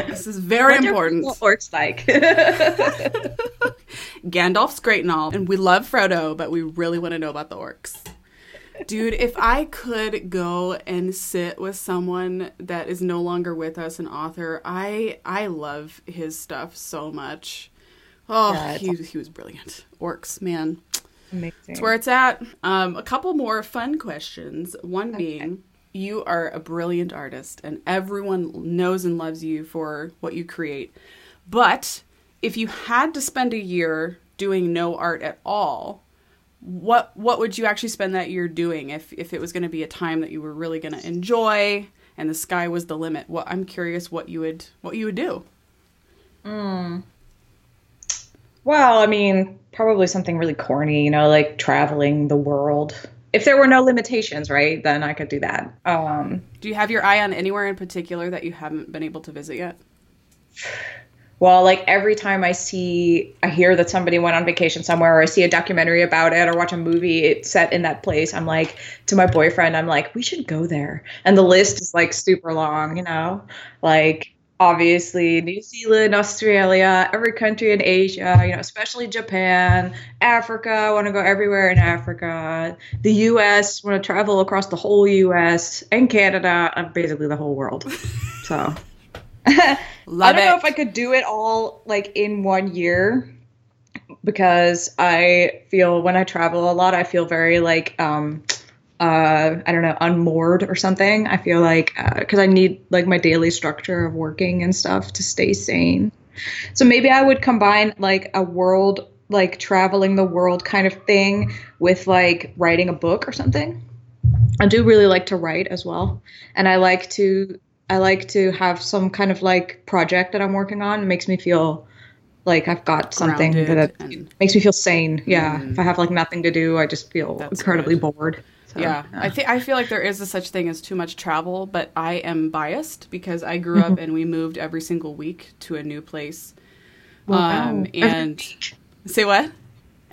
This is very What important. female orcs like? Gandalf's great and all, and we love Frodo, but we really want to know about the orcs. Dude, if I could go and sit with someone that is no longer with us, an author, I I love his stuff so much. Oh, Yeah, he, he was brilliant. Orcs, man. Amazing. That's where it's at. Um, a couple more fun questions. One being, you are a brilliant artist, and everyone knows and loves you for what you create. But if you had to spend a year doing no art at all, what what would you actually spend that year doing? If if it was going to be a time that you were really going to enjoy and the sky was the limit, what I'm curious what you would what you would do. Well, I mean, probably something really corny, you know, like traveling the world. If there were no limitations, right, then I could do that. Um, Do you have your eye on anywhere in particular that you haven't been able to visit yet? Well, like every time I see, I hear that somebody went on vacation somewhere, or I see a documentary about it, or watch a movie set in that place, I'm like, to my boyfriend, I'm like, we should go there. And the list is like super long, you know, like obviously New Zealand, Australia, every country in Asia, you know, especially Japan, Africa. I want to go everywhere in Africa. The U.S. Want to travel across the whole U.S. and Canada, and basically the whole world. So. I don't it. know if I could do it all like in one year because I feel when I travel a lot, I feel very like um uh I don't know unmoored or something. I feel like because I need like my daily structure of working and stuff to stay sane. So maybe I would combine like a world like traveling the world kind of thing with like writing a book or something. I do really like to write as well, and I like to I like to have some kind of like project that I'm working on. It makes me feel like I've got something that and- makes me feel sane. Yeah, if I have like nothing to do, I just feel That's incredibly good. bored. So, yeah, I think I feel like there is a such thing as too much travel, but I am biased because I grew Mm-hmm. up and we moved every single week to a new place. Wow. Um, Every and say what?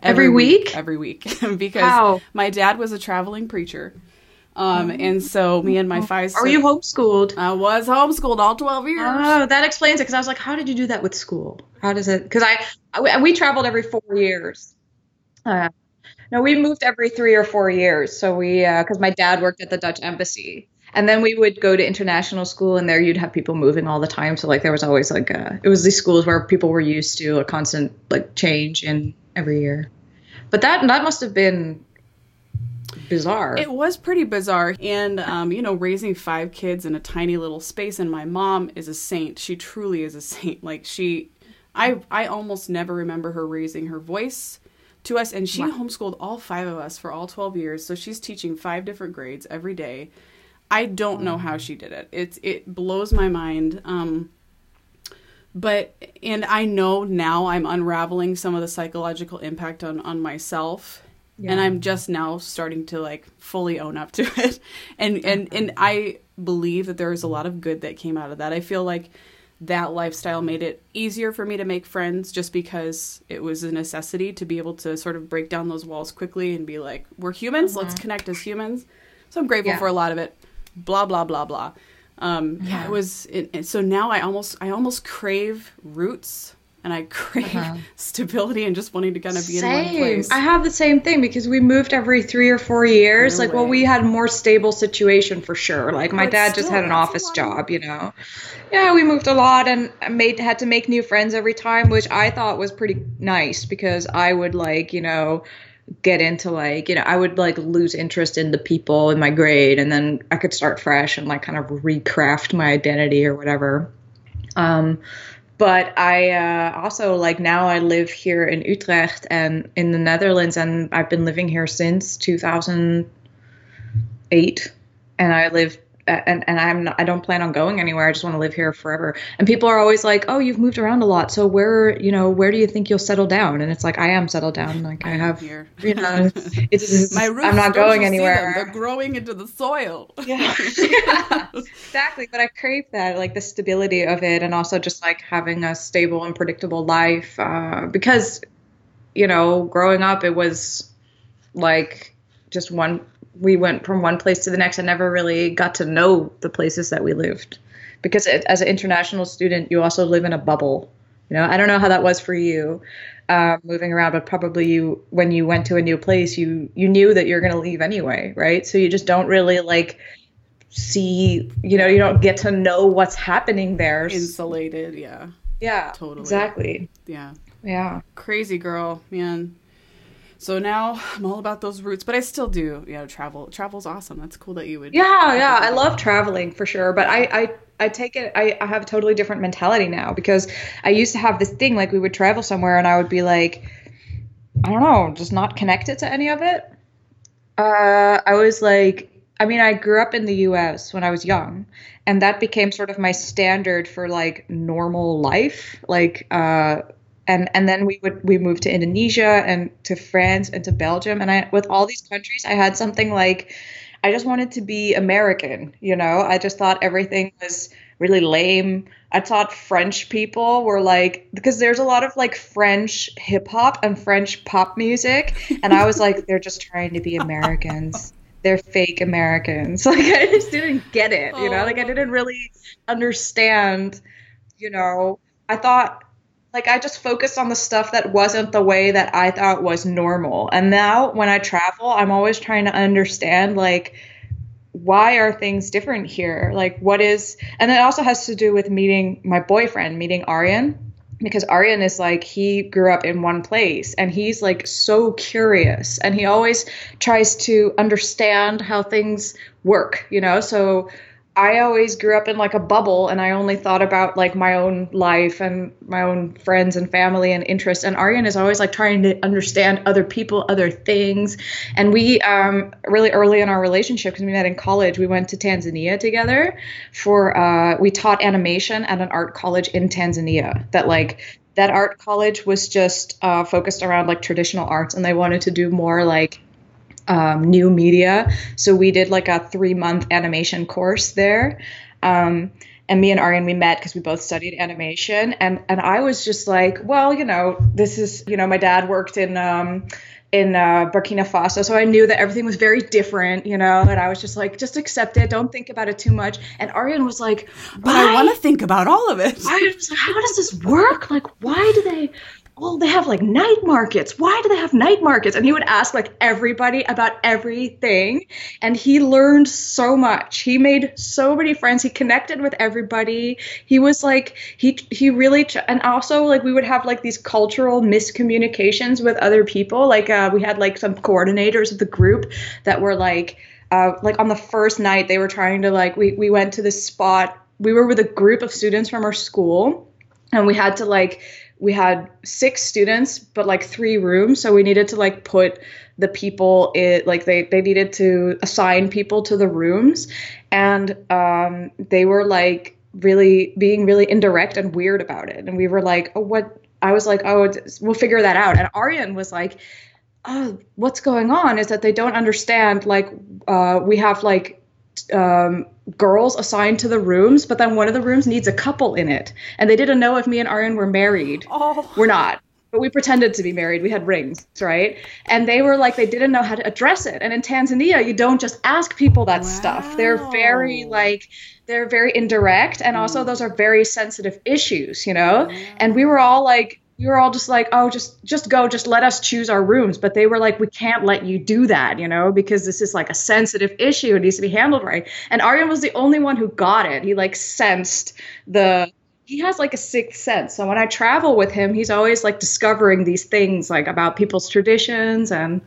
Every week? Every week, because Wow. my dad was a traveling preacher, um, and so me and my five. Are you homeschooled? I was homeschooled all twelve years. Oh, that explains it. Because I was like, how did you do that with school? How does it? Because I, I we traveled every four years. Uh, no, we moved every three or four years. So we, because my dad worked at the Dutch embassy, and then we would go to international school, and there you'd have people moving all the time. So like there was always like a, it was these schools where people were used to a constant like change in every year. But that that must have been bizarre. It was pretty bizarre. And, um, you know, raising five kids in a tiny little space. And my mom is a saint. She truly is a saint. Like, she, I, I almost never remember her raising her voice to us. And she homeschooled all five of us for all 12 years. So she's teaching five different grades every day. I don't know how she did it. It's, it blows my mind. Um, but and I know now I'm unraveling some of the psychological impact on on myself and I'm just now starting to like fully own up to it and and and I believe that there is a lot of good that came out of that. I feel like that lifestyle made it easier for me to make friends just because it was a necessity to be able to sort of break down those walls quickly and be like we're humans, let's connect as humans. So I'm grateful Yeah. for a lot of it. Blah blah blah blah. Um, yeah, it was. It, it- so now I almost, I almost crave roots, and I crave stability and just wanting to kind of be in one Same. place. I have the same thing because we moved every three or four years. Like, well, we had a more stable situation for sure. Like, my But dad just had an office job, you know. Yeah, we moved a lot and made had to make new friends every time, which I thought was pretty nice because I would like, you know, get into like, you know, I would like lose interest in the people in my grade, and then I could start fresh and like kind of recraft my identity or whatever. Um, but I uh, also like now I live here in Utrecht and in the Netherlands, and I've been living here since 2008, and I live. And, and I'm not, I don't plan on going anywhere. I just want to live here forever. And people are always like, "Oh, you've moved around a lot. So where, you know, where do you think you'll settle down?" And it's like I am settled down. Like I have, here. you know, it's, My roots, I'm not going anywhere. They're growing into the soil. Yeah. exactly. But I crave that, like the stability of it, and also just like having a stable and predictable life. Uh, because, you know, growing up, it was like just one, we went from one place to the next and never really got to know the places that we lived. Because it, as an international student, you also live in a bubble. You know, I don't know how that was for you. uh, moving around, but probably you when you went to a new place, you you knew that you're going to leave anyway, right? So you just don't really like see, you know, you don't get to know what's happening there. Insulated, yeah. Yeah, Totally. Exactly. Yeah. Yeah. Crazy girl, man. So now I'm all about those roots, but I still do, you know, travel. Travel's awesome. That's cool that you would. Yeah, yeah, I love traveling for sure, but I I I take it I, I have a totally different mentality now because I used to have this thing like we would travel somewhere and I would be like I don't know, just not connected to any of it. Uh I was like I mean, I grew up in the US when I was young, and that became sort of my standard for like normal life. Like uh and and then we would we moved to Indonesia and to France and to Belgium and I with all these countries I had something like I just wanted to be American, you know. I just thought everything was really lame. I thought French people were like because there's a lot of like French hip hop and French pop music and I was like they're just trying to be Americans. They're fake Americans. Like I just didn't get it, you know? Like I didn't really understand, you know. I thought like I just focused on the stuff that wasn't the way that I thought was normal. And now when I travel, I'm always trying to understand like why are things different here? Like what is and it also has to do with meeting my boyfriend, meeting Arjan because Arjan is like he grew up in one place and he's like so curious and he always tries to understand how things work, you know? So I always grew up in like a bubble and I only thought about like my own life and my own friends and family and interests. And Arjan is always like trying to understand other people, other things. And we, um, really early in our relationship, because we met in college, we went to Tanzania together for, uh, we taught animation at an art college in Tanzania that like, that art college was just uh, focused around like traditional arts and they wanted to do more like um, new media. So we did like a three month animation course there. Um, and me and Arjan, we met because we both studied animation. And, and I was just like, well, you know, this is, you know, my dad worked in, um, in uh, Burkina Faso. So I knew that everything was very different, you know, and I was just like, just accept it. Don't think about it too much. And Arjan was like, But I want to think about all of it. I was like, how does this work? Like, why do they, well, they have like night markets. Why do they have night markets? And he would ask like everybody about everything. And he learned so much. He made so many friends. He connected with everybody. He was like, he, he really, and also like we would have like these cultural miscommunications with other people. Like uh, we had like some coordinators of the group that were like, uh, like on the first night, they were trying to like, we, we went to this spot. We were with a group of students from our school and we had to like we had six students but like three rooms so we needed to like put the people it like they they needed to assign people to the rooms. And um they were like really being really indirect and weird about it. And we were like oh what? I was like oh we'll figure that out. And Arjan was like oh what's going on is that they don't understand like uh we have like um, girls assigned to the rooms, but then one of the rooms needs a couple in it. And they didn't know if me and Arjan were married. Oh. We're not. But we pretended to be married. We had rings, right? And they were like, they didn't know how to address it. And in Tanzania, you don't just ask people that wow. stuff. They're very like, they're very indirect. And also, those are very sensitive issues, you know? And we were all like, we were all just like, oh, just just go, just let us choose our rooms. But they were like, we can't let you do that, you know, because this is like a sensitive issue. It needs to be handled right. And Arjan was the only one who got it. He like sensed the he has like a sixth sense. So when I travel with him, he's always like discovering these things like about people's traditions and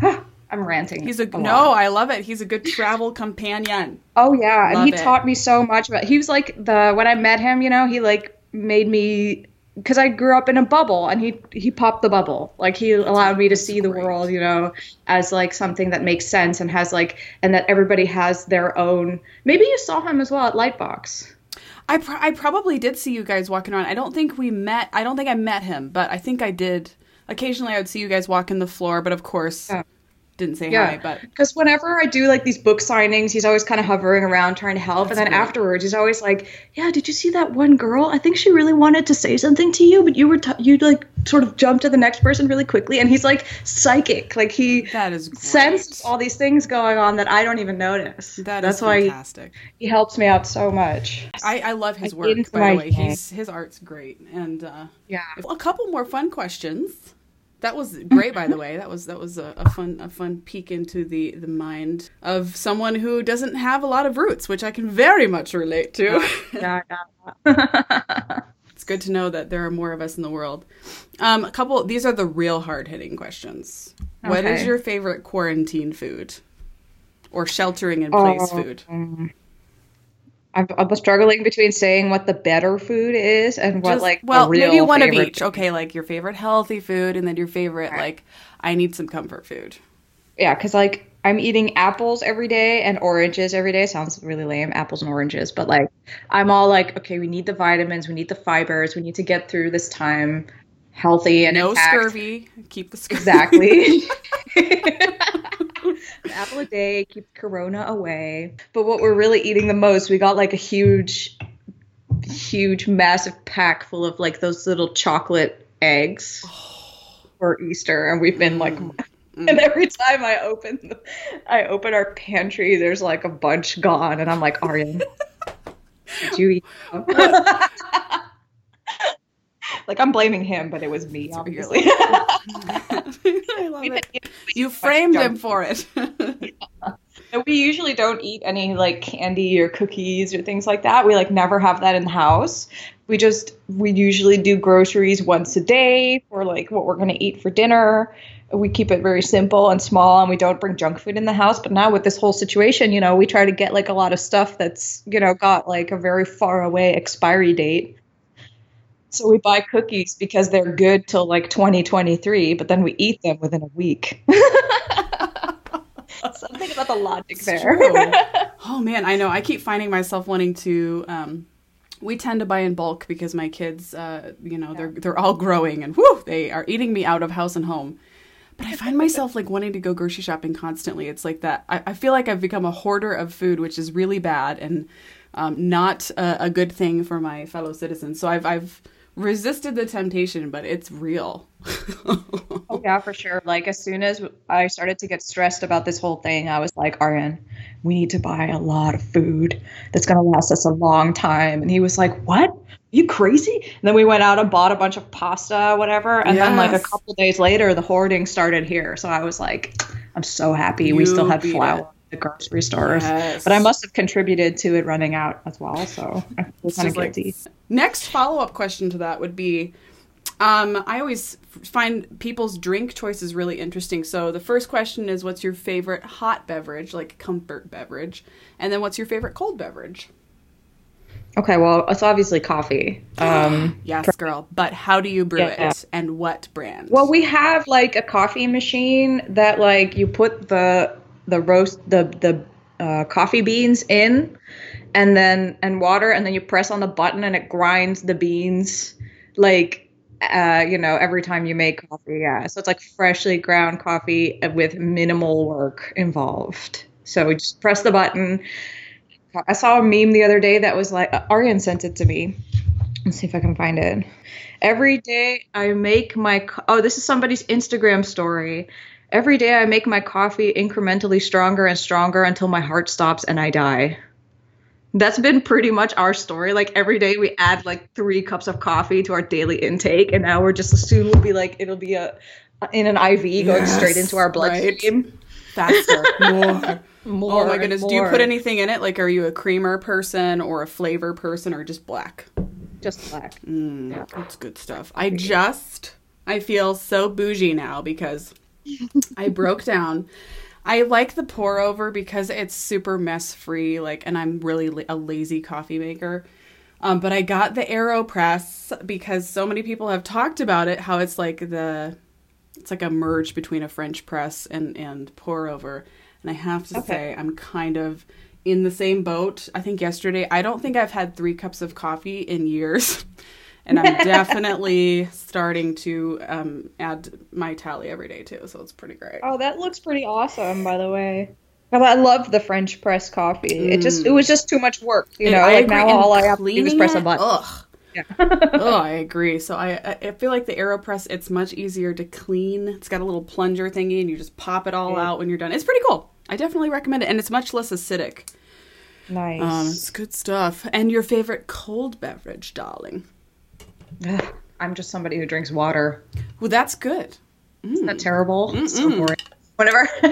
huh, I'm ranting. He's a, a no, I love it. He's a good travel companion. Oh yeah, love and he it. taught me so much about. He was like the when I met him, you know, he like made me because I grew up in a bubble and he he popped the bubble. Like he allowed me to see the world, you know, as like something that makes sense and has like and that everybody has their own. Maybe you saw him as well at Lightbox. I pr- I probably did see you guys walking around. I don't think we met. I don't think I met him, but I think I did. Occasionally, I would see you guys walking the floor, but of course, yeah. Didn't say yeah. hi, but because whenever I do like these book signings, he's always kind of hovering around trying to help, That's and then great. afterwards, he's always like, "Yeah, did you see that one girl? I think she really wanted to say something to you, but you were t- you like sort of jumped to the next person really quickly." And he's like psychic, like he that is senses all these things going on that I don't even notice. That That's why fantastic. He, he, helps me out so much. I, I love his I work. By the way, he's his art's great, and uh, yeah, a couple more fun questions. That was great, by the way. That was that was a, a, fun a fun peek into the the mind of someone who doesn't have a lot of roots, which I can very much relate to. Yeah, yeah. it's good to know that there are more of us in the world. Um, a couple. These are the real hard hitting questions. Okay. What is your favorite quarantine food, or sheltering in place oh, food? I'm, I'm struggling between saying what the better food is and what Just, like well maybe one of each. Food. Okay, like your favorite healthy food and then your favorite right. like I need some comfort food. Yeah, because like I'm eating apples every day and oranges every day. Sounds really lame, apples and oranges, but like I'm all like, okay, we need the vitamins, we need the fibers, we need to get through this time healthy and no intact. scurvy. Keep the scurvy. Exactly. An apple a day keeps corona away. But what we're really eating the most, we got like a huge, huge, massive pack full of like those little chocolate eggs for Easter, and we've been like. Mm. And every time I open, the, I open our pantry, there's like a bunch gone, and I'm like, Arjan, did you eat? like I'm blaming him, but it was me, obviously. I love it. You framed him for it. yeah. We usually don't eat any like candy or cookies or things like that. We like never have that in the house. We just we usually do groceries once a day for like what we're gonna eat for dinner. We keep it very simple and small, and we don't bring junk food in the house. But now with this whole situation, you know, we try to get like a lot of stuff that's you know got like a very far away expiry date so we buy cookies because they're good till like 2023, but then we eat them within a week. Something about the logic it's there. oh man, I know. I keep finding myself wanting to. Um, we tend to buy in bulk because my kids, uh, you know, yeah. they're they're all growing and whoo, they are eating me out of house and home. But I find myself like wanting to go grocery shopping constantly. It's like that. I, I feel like I've become a hoarder of food, which is really bad and um, not a, a good thing for my fellow citizens. So I've I've resisted the temptation, but it's real. oh yeah, for sure. Like as soon as I started to get stressed about this whole thing, I was like, Arjan, we need to buy a lot of food that's gonna last us a long time. And he was like, What? Are you crazy? And then we went out and bought a bunch of pasta, whatever. And yes. then like a couple days later, the hoarding started here. So I was like, I'm so happy you we still had flour at the grocery stores. Yes. But I must have contributed to it running out as well. So I feel kind of guilty. Like, next follow up question to that would be um, I always find people's drink choices really interesting. So the first question is what's your favorite hot beverage, like comfort beverage? And then what's your favorite cold beverage? Okay, well, it's obviously coffee. Um, yes, girl. But how do you brew yeah. it, and what brand? Well, we have like a coffee machine that like you put the the roast the the uh, coffee beans in and then and water and then you press on the button and it grinds the beans like uh, you know every time you make coffee. Yeah. So it's like freshly ground coffee with minimal work involved. So we just press the button. I saw a meme the other day that was like uh, Arjan sent it to me. Let's see if i can find it. Every day i make my oh this is somebody's instagram story. Every day I make my coffee incrementally stronger and stronger until my heart stops and I die. That's been pretty much our story. Like every day we add like three cups of coffee to our daily intake, and now we're just soon will be like it'll be a in an IV yes, going straight into our bloodstream. Right. Faster, more. More oh my goodness! More. Do you put anything in it? Like, are you a creamer person or a flavor person or just black? Just black. Mm, yeah. That's good stuff. I just I feel so bougie now because I broke down. I like the pour over because it's super mess free, like, and I'm really a lazy coffee maker. Um, but I got the Aeropress because so many people have talked about it, how it's like the, it's like a merge between a French press and and pour over. And I have to okay. say, I'm kind of in the same boat. I think yesterday, I don't think I've had three cups of coffee in years. and I'm definitely starting to um, add my tally every day too. So it's pretty great. Oh, that looks pretty awesome, by the way. I love the French press coffee. It just it was just too much work, you know. I like agree. now all I have to do is press a button. Ugh. Yeah. oh, I agree. So I I feel like the Aeropress it's much easier to clean. It's got a little plunger thingy, and you just pop it all Yeah. out when you're done. It's pretty cool. I definitely recommend it, and it's much less acidic. nice. Um, it's good stuff. And your favorite cold beverage, darling? Ugh, I'm just somebody who drinks water. Well, that's good. Isn't that terrible? So boring. Whatever.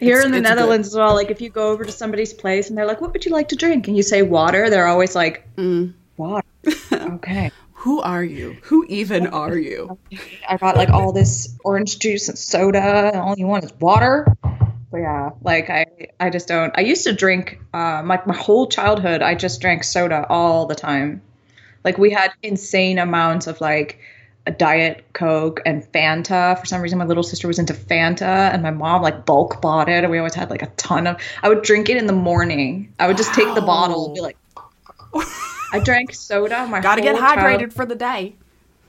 Here It's- in the Netherlands as well, like if you go over to somebody's place and they're like, "What would you like to drink?" and you say water, they're always like, Mm. "Water." okay. Who are you? Who even are you? I got like all this orange juice and soda, and all you want is water. But yeah, like I, I just don't. I used to drink, uh, my my whole childhood. I just drank soda all the time. Like we had insane amounts of like a diet coke and Fanta. For some reason, my little sister was into Fanta, and my mom like bulk bought it, and we always had like a ton of. I would drink it in the morning. I would just take the bottle and be like. I drank soda. My Got to get whole child- hydrated for the day.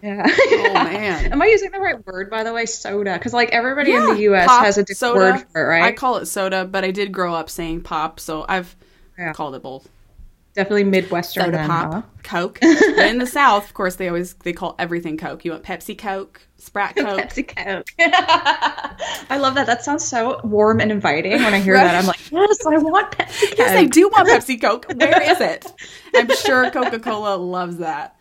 Yeah. Oh man. Am I using the right word, by the way? Soda. Because, like, everybody in the U.S. pop, has a different soda. word for it, right? I call it soda, but I did grow up saying pop, so I've Yeah. called it both. Definitely Midwestern. Soda then, pop, huh? Coke. but in the South, of course, they always they call everything Coke. You want Pepsi Coke, Sprite Coke. Pepsi Coke. I love that. That sounds so warm and inviting. When I hear that, I'm like, yes, I want Pepsi Coke. Yes, I do want Pepsi Coke. Where is it? I'm sure Coca Cola loves that.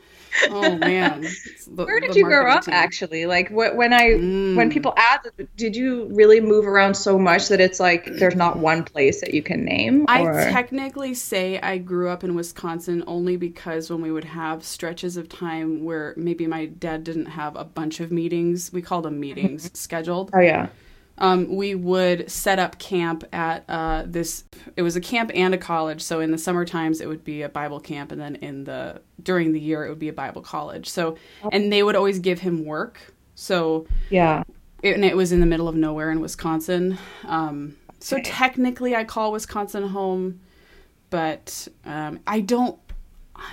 Oh man. The- Where did you grow up? team. Actually, like wh- when I Mm. when people ask, did you really move around so much that it's like there's not one place that you can name? I technically say I grew up in Wisconsin only because when we would have stretches of time where maybe my dad didn't have a bunch of meetings, we called them meetings scheduled. oh yeah. Um, we would set up camp at uh, this. It was a camp and a college. So in the summer times, it would be a Bible camp, and then in the during the year, it would be a Bible college. So, and they would always give him work. So Yeah. it, and it was in the middle of nowhere in Wisconsin. Um, so Okay. technically, I call Wisconsin home, but um, I don't.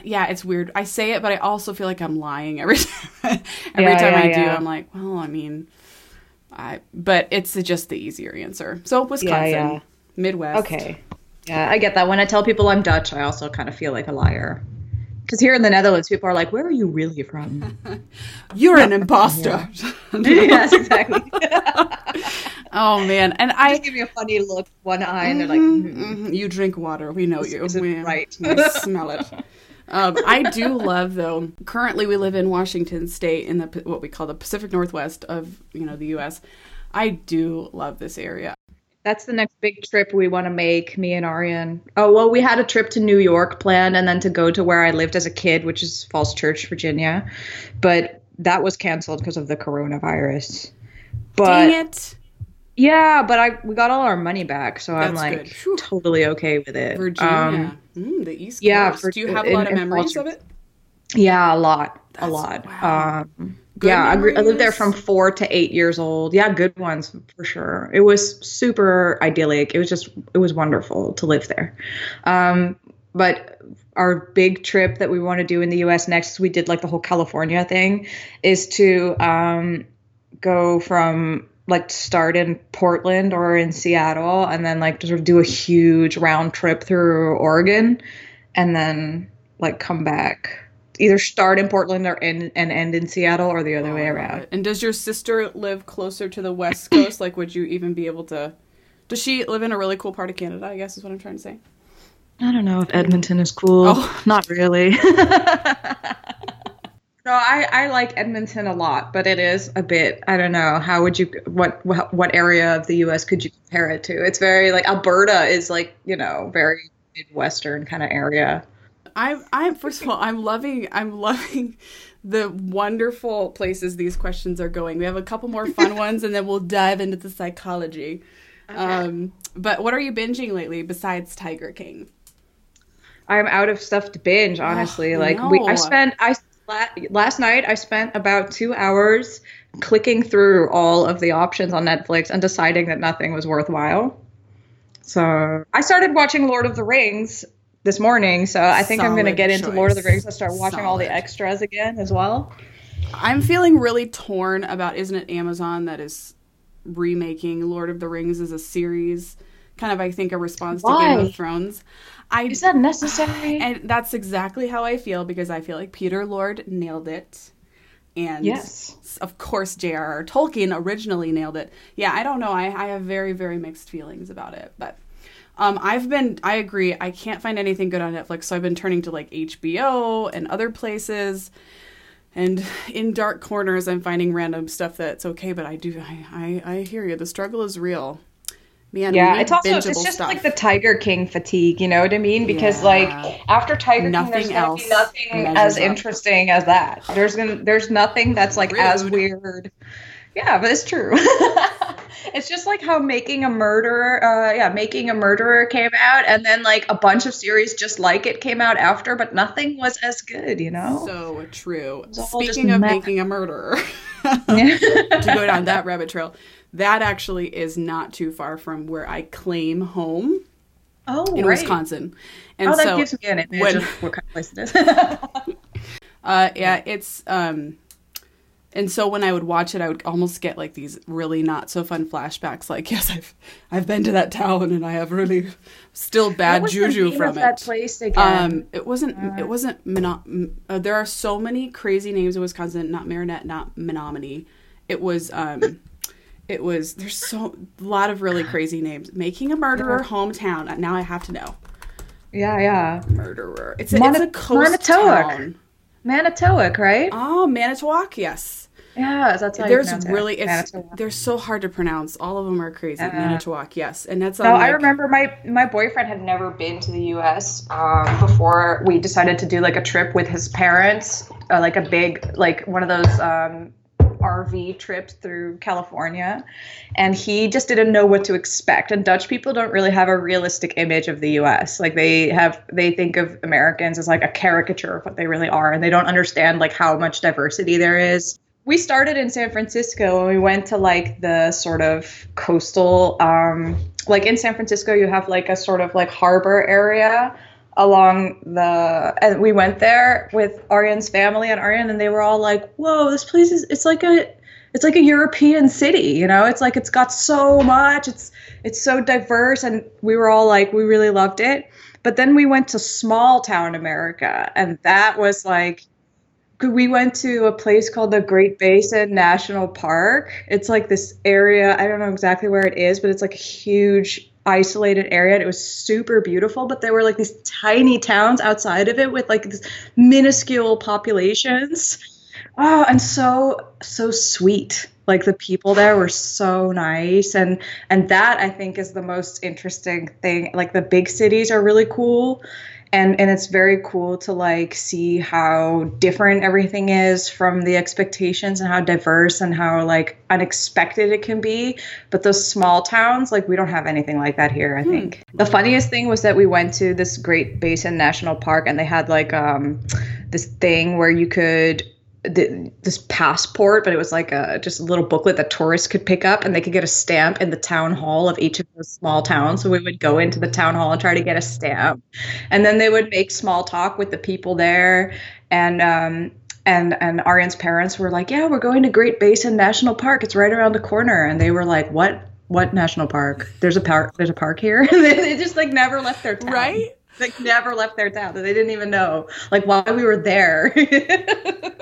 Yeah, it's weird. I say it, but I also feel like I'm lying every time. every Yeah, time yeah, I do. I'm like, well, I mean, I. But it's just the easier answer. So Wisconsin, yeah. Midwest. Okay. Yeah, I get that. When I tell people I'm Dutch, I also kind of feel like a liar. Because here in the Netherlands, people are like, "Where are you really from?" you're an imposter. yes, exactly. oh man, and I. Just give me a funny look, one eye, and they're like, Mhm, "Mhm." mhm. You drink water. We know you. isn't we, right. we smell it. Um, I do love though. Currently, we live in Washington State in the what we call the Pacific Northwest of you know the U.S. I do love this area. That's the next big trip we want to make, me and Arjan. Oh, well, we had a trip to New York planned and then to go to where I lived as a kid, which is Falls Church, Virginia. But that was canceled because of the coronavirus. But Dang it, yeah, but I we got all our money back, so I'm like good. Totally okay with it. Virginia, Um, mm, the East yeah, Coast. for- do you have a lot of memories Falls of it? Yeah, a lot. That's- a lot. wow. Um, yeah, I lived there from four to eight years old. Yeah, good ones for sure. It was super idyllic. It was just, it was wonderful to live there. Um, but our big trip that we want to do in the U.S. next, we did like the whole California thing, is to um, go from like start in Portland or in Seattle, and then like sort of do a huge round trip through Oregon, and then like come back. Either start in Portland or end and end in Seattle, or the other Oh, way around. And does your sister live closer to the West Coast? like, would you even be able to? Does she live in a really cool part of Canada? I guess is what I'm trying to say. I don't know if Edmonton is cool. Oh. Not really. no, I, I like Edmonton a lot, but it is a bit. I don't know. How would you? What what area of the U.S. could you compare it to? It's very like Alberta is like you know very midwestern kind of area. I'm I'm first of all I'm loving I'm loving the wonderful places these questions are going. We have a couple more fun ones and then we'll dive into the psychology. Um, but what are you binging lately besides Tiger King? I'm out of stuff to binge, honestly. I like we, I spent I last night I spent about two hours clicking through all of the options on Netflix and deciding that nothing was worthwhile. So I started watching Lord of the Rings this morning. So I think I'm going to Solid get into Lord of the. Rings and start watching all the extras again as well. I'm feeling really torn about isn't it Amazon that is remaking Lord of the Rings as a series? Kind of, I think, a response to Game of Thrones. I Is that necessary? and that's exactly how I feel because I feel like Peter Lord nailed it. And Yes. of course, J.R.R. Tolkien originally nailed it. Yeah, I don't know. I, I have very, very mixed feelings about it. But um, I've been, I agree, I can't find anything good on Netflix. So I've been turning to like HBO and other places. And in dark corners, I'm finding random stuff that's okay. But I do, I, I, I hear you. The struggle is real. Man, Yeah, it's also it's just stuff. like the Tiger King fatigue, you know what I mean? Because Yeah. like after Tiger Nothing King, there's else nothing as up. interesting as that. There's gonna there's nothing that's like as weird. Yeah, but it's true. it's just like how making a murderer, uh, yeah, making a murderer came out, and then like a bunch of series just like it came out after, but nothing was as good, you know. So true. It's all just Speaking of making a murderer, to go down that rabbit trail, that actually is not too far from where I claim home oh, in right. Wisconsin. And Oh, that so, gives me an image when- of what kind of place it is. uh, yeah, it's um, and so when I would watch it, I would almost get like these really not so fun flashbacks. Like, yes, I've I've been to that town, and I have really still bad juju from it. that place again? Um, it wasn't. It wasn't. Mono- uh, there are so many crazy names in Wisconsin. Not Marinette. Not Menominee. It was. Um, it was. There's so a lot of really crazy names. Making a murderer hometown. Uh, Now I have to know. yeah, yeah. Murderer. It's a, Moni- it's a coast Manitowoc. town. Manitowoc, right? Oh, Manitowoc. Yes. Yeah, that's how There's pronounce it. really. It's. Manitowoc. They're so hard to pronounce. All of them are crazy. Yeah. Manitowoc. Yes, and that's. No, on, I remember my my boyfriend had never been to the U.S. Um, before we decided to do like a trip with his parents, uh, like a big like one of those um, RV trip through California, and he just didn't know what to expect. And Dutch people don't really have a realistic image of the U.S. Like they have, they think of Americans as like a caricature of what they really are, and they don't understand like how much diversity there is. We started in San Francisco and we went to like the sort of coastal, um, like in San Francisco, you have like a sort of like harbor area along the and we went there with Arjan's family and Arjan and they were all like, "Whoa, this place is it's like a it's like a European city, you know? It's like it's got so much. It's it's so diverse and we were all like we really loved it. But then we went to small town America and that was like we went to a place called the Great Basin National Park. It's like this area, I don't know exactly where it is, but it's like a huge isolated area. And it was super beautiful, but there were like these tiny towns outside of it with like these minuscule populations. Oh, and so so sweet. Like the people there were so nice and and that I think is the most interesting thing. Like the big cities are really cool and and it's very cool to like see how different everything is from the expectations and how diverse and how like unexpected it can be. But those small towns like we don't have anything like that here i think. The funniest thing was that we went to this great basin national park and they had like um this thing where you could th- this passport, but it was like a just a little booklet that tourists could pick up, and they could get a stamp in the town hall of each of those small towns. So we would go into the town hall and try to get a stamp, and then they would make small talk with the people there, and um, and and Arjan's parents were like, "Yeah, we're going to Great Basin National Park. It's right around the corner," and they were like, "What?" What national park? There's a park. There's a park here. they just like never left their town. Right? Like never left their town. They didn't even know like why we were there.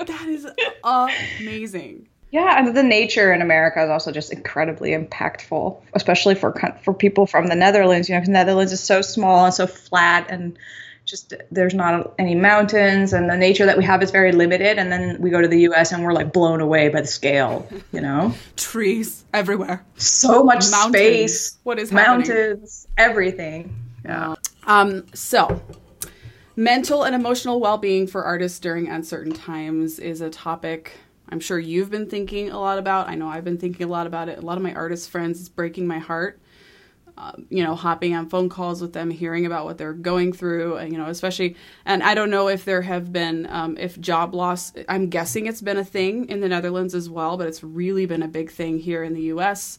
That is amazing. Yeah, and the nature in America is also just incredibly impactful, especially for for people from the Netherlands. You know, 'cause Netherlands is so small and so flat, and just there's not any mountains, and the nature that we have is very limited. And then we go to the U.S. and we're like blown away by the scale. You know, Trees everywhere. so much Mountains. space, What is happening? mountains, everything. Yeah. Um, so, mental and emotional well being for artists during uncertain times is a topic I'm sure you've been thinking a lot about. I know I've been thinking a lot about it. A lot of my artist friends, it's breaking my heart. Um, you know, hopping on phone calls with them, hearing about what they're going through, and, you know, especially, and I don't know if there have been, um, if job loss, I'm guessing it's been a thing in the Netherlands as well, but it's really been a big thing here in the US.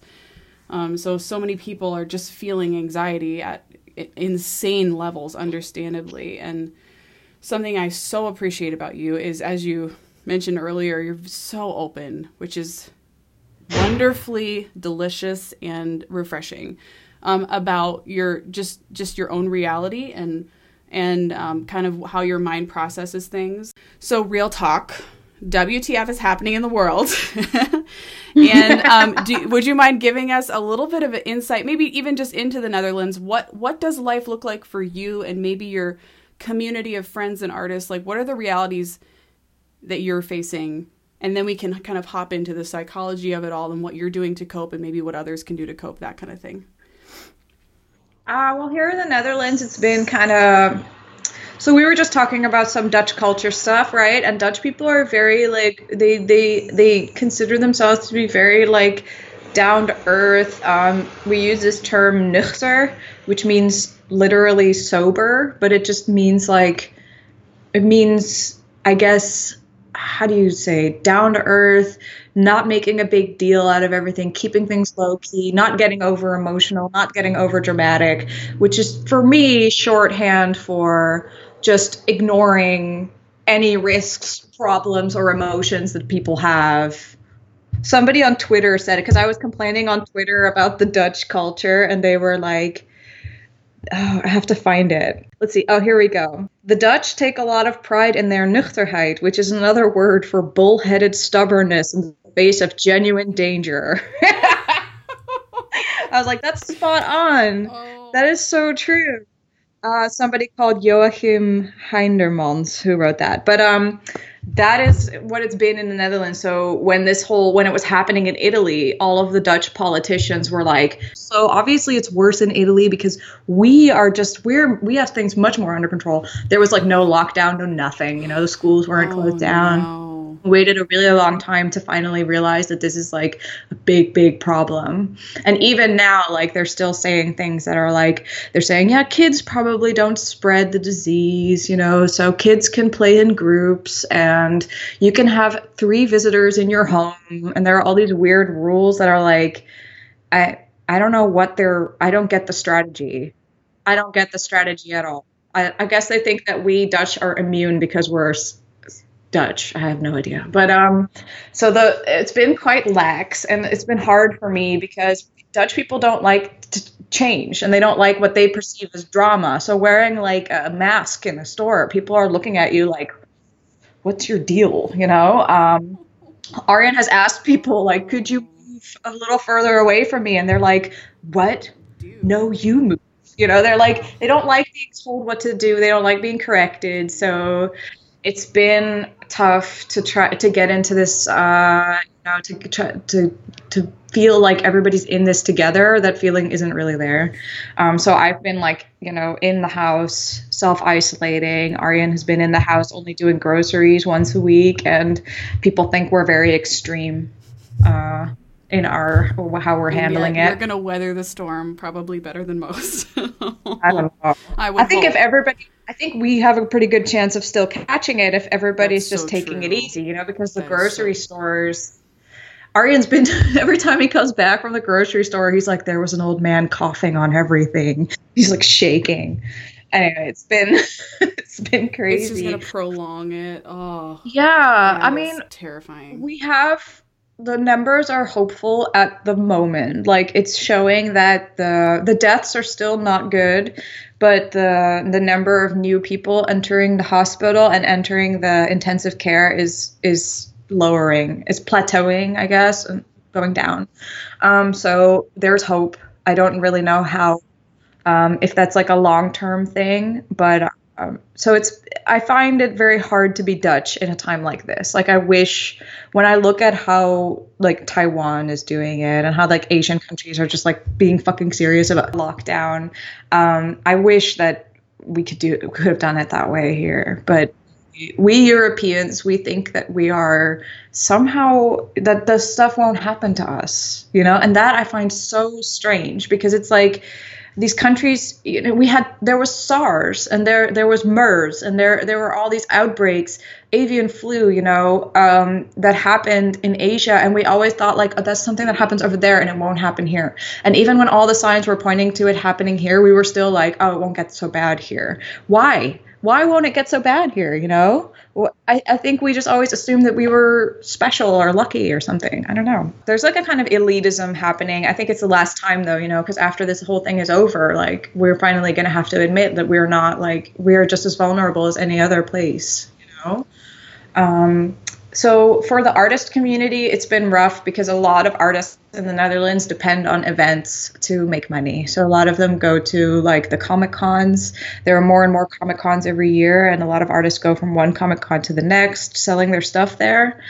Um, so, so many people are just feeling anxiety at insane levels, understandably. And something I so appreciate about you is, as you mentioned earlier, you're so open, which is wonderfully delicious and refreshing um, about your just just your own reality and and um, kind of how your mind processes things. So, real talk. WTF is happening in the world. and um, do, would you mind giving us a little bit of an insight, maybe even just into the Netherlands? What what does life look like for you and maybe your community of friends and artists? Like, what are the realities that you're facing? And then we can kind of hop into the psychology of it all and what you're doing to cope, and maybe what others can do to cope, that kind of thing. Uh, well, here in the Netherlands, it's been kind of. So we were just talking about some Dutch culture stuff, right? And Dutch people are very like they they they consider themselves to be very like down to earth. Um, we use this term nuchter, which means literally sober, but it just means like it means I guess how do you say down to earth not making a big deal out of everything keeping things low key not getting over emotional not getting over dramatic which is for me shorthand for just ignoring any risks problems or emotions that people have somebody on twitter said it because i was complaining on twitter about the dutch culture and they were like oh, I have to find it. Let's see. Oh, here we go. The Dutch take a lot of pride in their nuchterheid, which is another word for bullheaded stubbornness in the face of genuine danger. I was like, that's spot on. Oh. That is so true. Uh, somebody called Joachim Heindermans who wrote that. But um, that is what it's been in the Netherlands. So when this whole when it was happening in Italy, all of the Dutch politicians were like, so obviously it's worse in Italy because we are just we're we have things much more under control. There was like no lockdown, no nothing. You know, the schools weren't oh, closed down. No waited a really long time to finally realize that this is like a big big problem. And even now like they're still saying things that are like they're saying yeah kids probably don't spread the disease you know so kids can play in groups and you can have three visitors in your home. And there are all these weird rules that are like i i don't know what they're i don't get the strategy. I don't get the strategy at all. I, I guess they think that we Dutch are immune because we're Dutch. I have no idea. But um so the it's been quite lax and it's been hard for me because Dutch people don't like to change and they don't like what they perceive as drama. So wearing like a mask in a store, people are looking at you like what's your deal, you know? Um Arjan has asked people like could you move a little further away from me and they're like what? No, you move. You know, they're like they don't like being told what to do. They don't like being corrected. So it's been tough to try to get into this uh, you know to try to to feel like everybody's in this together that feeling isn't really there um, so i've been like you know in the house self-isolating Arjan has been in the house only doing groceries once a week and people think we're very extreme uh, in our how we're handling it. We're gonna weather the storm probably better than most. I don't know. I, I think hope. if everybody I think we have a pretty good chance of still catching it if everybody's That's just so taking true. it easy, you know, because the that grocery so stores. Arjan's been every time he comes back from the grocery store, he's like, there was an old man coughing on everything. He's like shaking. Anyway, it's been it's been crazy. It's just gonna prolong it. Oh, yeah. I mean, terrifying. We have the numbers are hopeful at the moment. Like it's showing that the the deaths are still not good, but the the number of new people entering the hospital and entering the intensive care is is lowering. It's plateauing, I guess, and going down. Um, so there's hope. I don't really know how um, if that's like a long term thing, but um, so it's I find it very hard to be Dutch in a time like this. Like I wish when I look at how like Taiwan is doing it and how like Asian countries are just like being fucking serious about lockdown. Um, I wish that we could do could have done it that way here, but we Europeans we think that we are somehow that the stuff won't happen to us, you know, and that I find so strange because it's like these countries you know we had there was SARS and there there was MERS and there there were all these outbreaks avian flu you know um, that happened in Asia. And we always thought like oh, that's something that happens over there and it won't happen here. And even when all the signs were pointing to it happening here we were still like oh it won't get so bad here. Why why won't it get so bad here you know I, I think we just always assumed that we were special or lucky or something. I don't know. There's like a kind of elitism happening. I think it's the last time though, you know, because after this whole thing is over, like we're finally going to have to admit that we're not like we're just as vulnerable as any other place, you know. Um, so for the artist community, it's been rough because a lot of artists in the Netherlands depend on events to make money. So a lot of them go to like the Comic Cons. There are more and more Comic Cons every year, and a lot of artists go from one Comic Con to the next, selling their stuff there.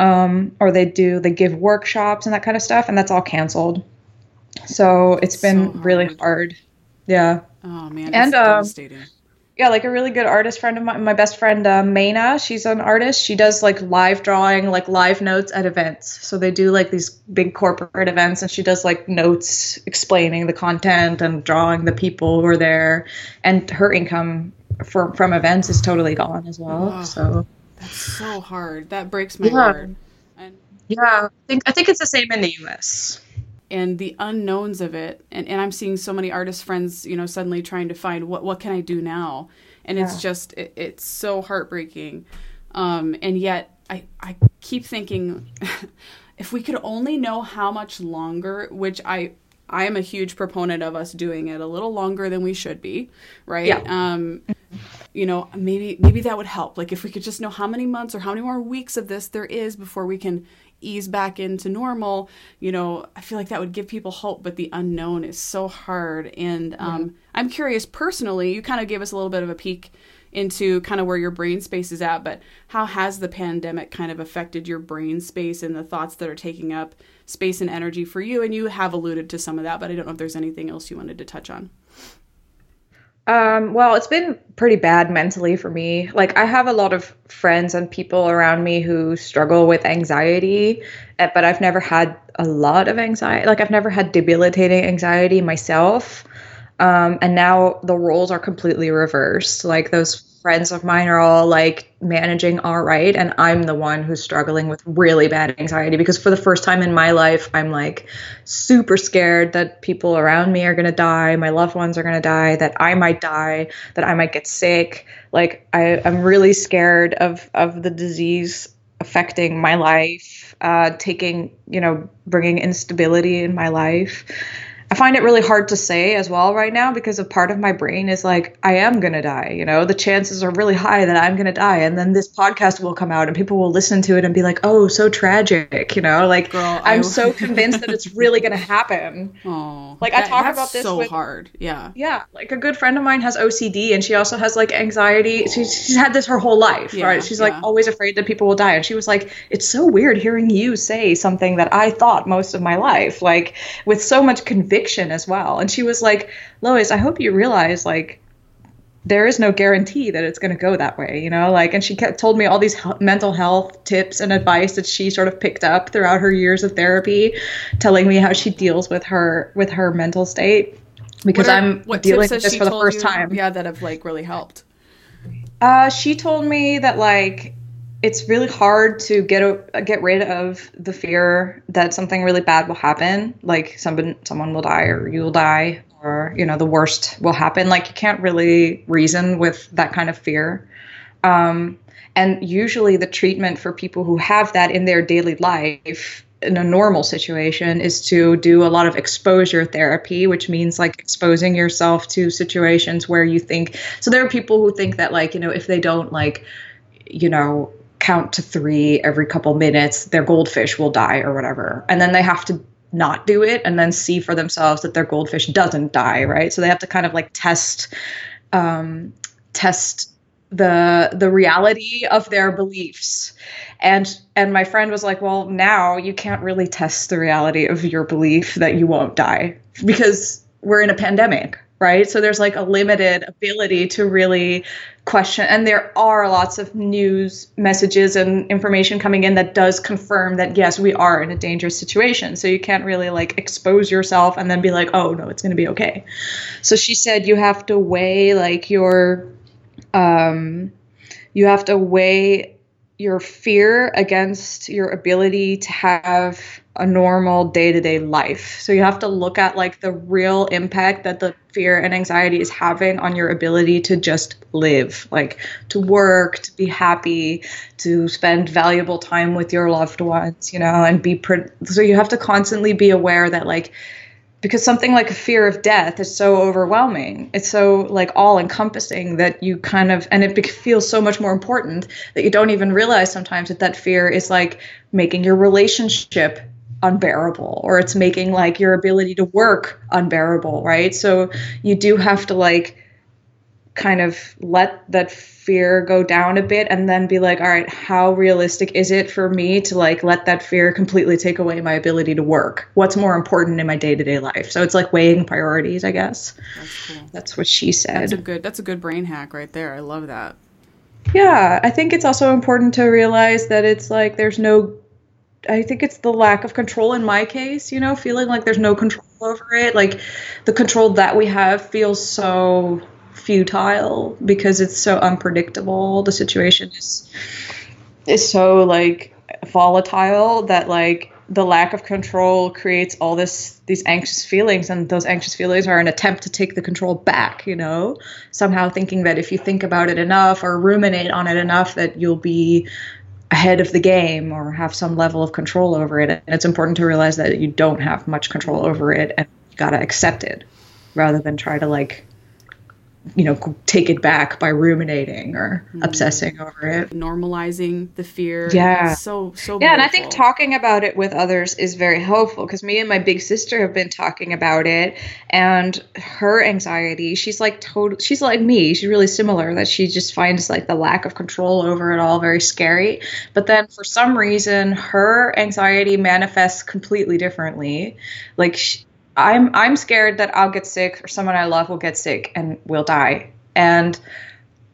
Um, or they do they give workshops and that kind of stuff, and that's all canceled. So it's been so really hard. Yeah. Oh man, and um, devastating yeah, like a really good artist friend of mine, my best friend uh, Maina. She's an artist. She does like live drawing, like live notes at events. So they do like these big corporate events, and she does like notes explaining the content and drawing the people who are there. And her income from from events is totally gone as well. Oh, so that's so hard. That breaks my yeah. heart. And- yeah, I think I think it's the same in the U.S and the unknowns of it. And, and i'm seeing so many artist friends you know suddenly trying to find what what can i do now? And yeah. it's just it, it's so heartbreaking. Um, and yet i i keep thinking if we could only know how much longer which i i am a huge proponent of us doing it a little longer than we should be right? Yeah. um you know maybe maybe that would help. Like if we could just know how many months or how many more weeks of this there is before we can ease back into normal, you know, I feel like that would give people hope, but the unknown is so hard. And um, I'm curious personally, you kind of gave us a little bit of a peek into kind of where your brain space is at, but how has the pandemic kind of affected your brain space and the thoughts that are taking up space and energy for you? And you have alluded to some of that, but I don't know if there's anything else you wanted to touch on. Um, well, it's been pretty bad mentally for me. Like, I have a lot of friends and people around me who struggle with anxiety, eh, but I've never had a lot of anxiety. Like, I've never had debilitating anxiety myself. Um, and now the roles are completely reversed. Like, those friends of mine are all like managing all right and i'm the one who's struggling with really bad anxiety because for the first time in my life i'm like super scared that people around me are going to die my loved ones are going to die that i might die that i might get sick. Like I, i'm really scared of of the disease affecting my life uh, taking you know bringing instability in my life I find it really hard to say as well right now because a part of my brain is like, I am going to die. You know, the chances are really high that I'm going to die. And then this podcast will come out and people will listen to it and be like, oh, so tragic. You know, like Girl, I'm so convinced that it's really going to happen. Oh, like that, I talk about this so with, hard. Yeah. Yeah. Like a good friend of mine has OCD and she also has like anxiety. She's, she's had this her whole life, yeah, right? She's yeah. like always afraid that people will die. And she was like, it's so weird hearing you say something that I thought most of my life, like with so much conviction conviction as well. And she was like, Lois, I hope you realize like there is no guarantee that it's going to go that way, you know? Like, and she kept told me all these mental health tips and advice that she sort of picked up throughout her years of therapy, telling me how she deals with her with her mental state because are, I'm dealing with this for the first you, time. Yeah, that have like really helped. Uh, she told me that like it's really hard to get a, get rid of the fear that something really bad will happen, like someone someone will die or you will die or you know the worst will happen. Like you can't really reason with that kind of fear. Um, and usually the treatment for people who have that in their daily life in a normal situation is to do a lot of exposure therapy, which means like exposing yourself to situations where you think so there are people who think that like, you know, if they don't like, you know, count to three every couple minutes, their goldfish will die or whatever. And then they have to not do it and then see for themselves that their goldfish doesn't die, right? So they have to kind of like test um, test the the reality of their beliefs. And and my friend was like, "Well, now you can't really test the reality of your belief that you won't die because we're in a pandemic." Right? So there's like a limited ability to really question. And there are lots of news messages and information coming in that does confirm that, yes, we are in a dangerous situation. So you can't really like expose yourself and then be like, oh, no, it's going to be okay. So she said you have to weigh like your, um, you have to weigh your fear against your ability to have a normal day-to-day life. So you have to look at like the real impact that the fear and anxiety is having on your ability to just live, like to work, to be happy, to spend valuable time with your loved ones, you know, and be pre- so you have to constantly be aware that like because something like a fear of death is so overwhelming it's so like all encompassing that you kind of and it feels so much more important that you don't even realize sometimes that that fear is like making your relationship unbearable or it's making like your ability to work unbearable right? So you do have to like kind of let that fear go down a bit and then be like all right how realistic is it for me to like let that fear completely take away my ability to work? What's more important in my day-to-day life? So it's like weighing priorities i guess. That's cool. That's what she said. That's a good that's a good brain hack right there. I love that. Yeah i think it's also important to realize that it's like there's no I think it's the lack of control in my case, you know, feeling like there's no mm-hmm. control over it. Like the control that we have feels so futile because it's so unpredictable. The situation is is so like volatile that like the lack of control creates all this these anxious feelings and those anxious feelings are an attempt to take the control back you know somehow thinking that if you think about it enough or ruminate on it enough that you'll be ahead of the game or have some level of control over it. And it's important to realize that you don't have much control over it and you got to accept it rather than try to like you know take it back by ruminating or mm. obsessing over it. Normalizing the fear. Yeah. So so yeah beautiful. and i think talking about it with others is very helpful because me and my big sister have been talking about it and her anxiety she's like total she's like me she's really similar that she just finds like the lack of control over it all very scary. But then for some reason her anxiety manifests completely differently. Like she, I'm I'm scared that I'll get sick or someone I love will get sick and will die. And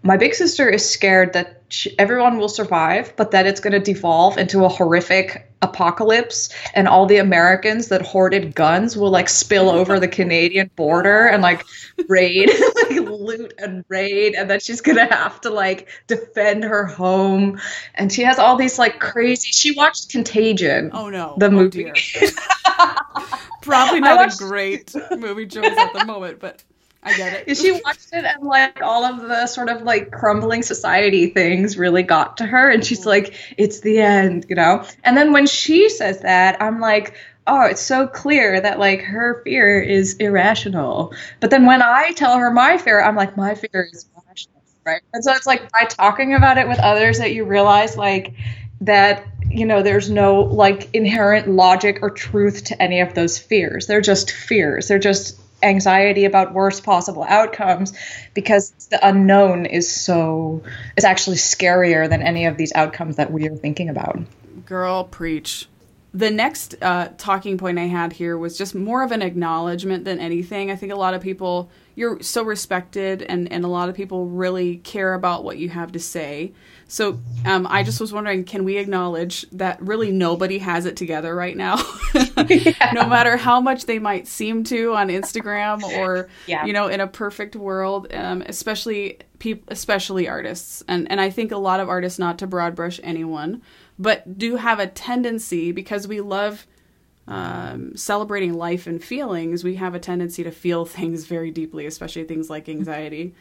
my big sister is scared that she, everyone will survive, but that it's going to devolve into a horrific apocalypse, and all the Americans that hoarded guns will like spill over the Canadian border and like raid, like loot and raid, and then she's going to have to like defend her home. And she has all these like crazy. She watched Contagion. Oh no, the oh, movie. Probably not watched... a great movie choice at the moment, but I get it. she watched it and like all of the sort of like crumbling society things really got to her and she's mm-hmm. like, it's the end, you know? And then when she says that, I'm like, oh, it's so clear that like her fear is irrational. But then when I tell her my fear, I'm like, my fear is rational, right? And so it's like by talking about it with others that you realize like that you know there's no like inherent logic or truth to any of those fears. They're just fears. They're just anxiety about worst possible outcomes because the unknown is so is actually scarier than any of these outcomes that we are thinking about. Girl preach. The next uh, talking point I had here was just more of an acknowledgement than anything. I think a lot of people, you're so respected, and, and a lot of people really care about what you have to say. So um, I just was wondering, can we acknowledge that really nobody has it together right now? yeah. No matter how much they might seem to on Instagram or yeah. you know in a perfect world, um, especially people, especially artists, and and I think a lot of artists, not to broad brush anyone, but do have a tendency because we love. Um, celebrating life and feelings, we have a tendency to feel things very deeply, especially things like anxiety.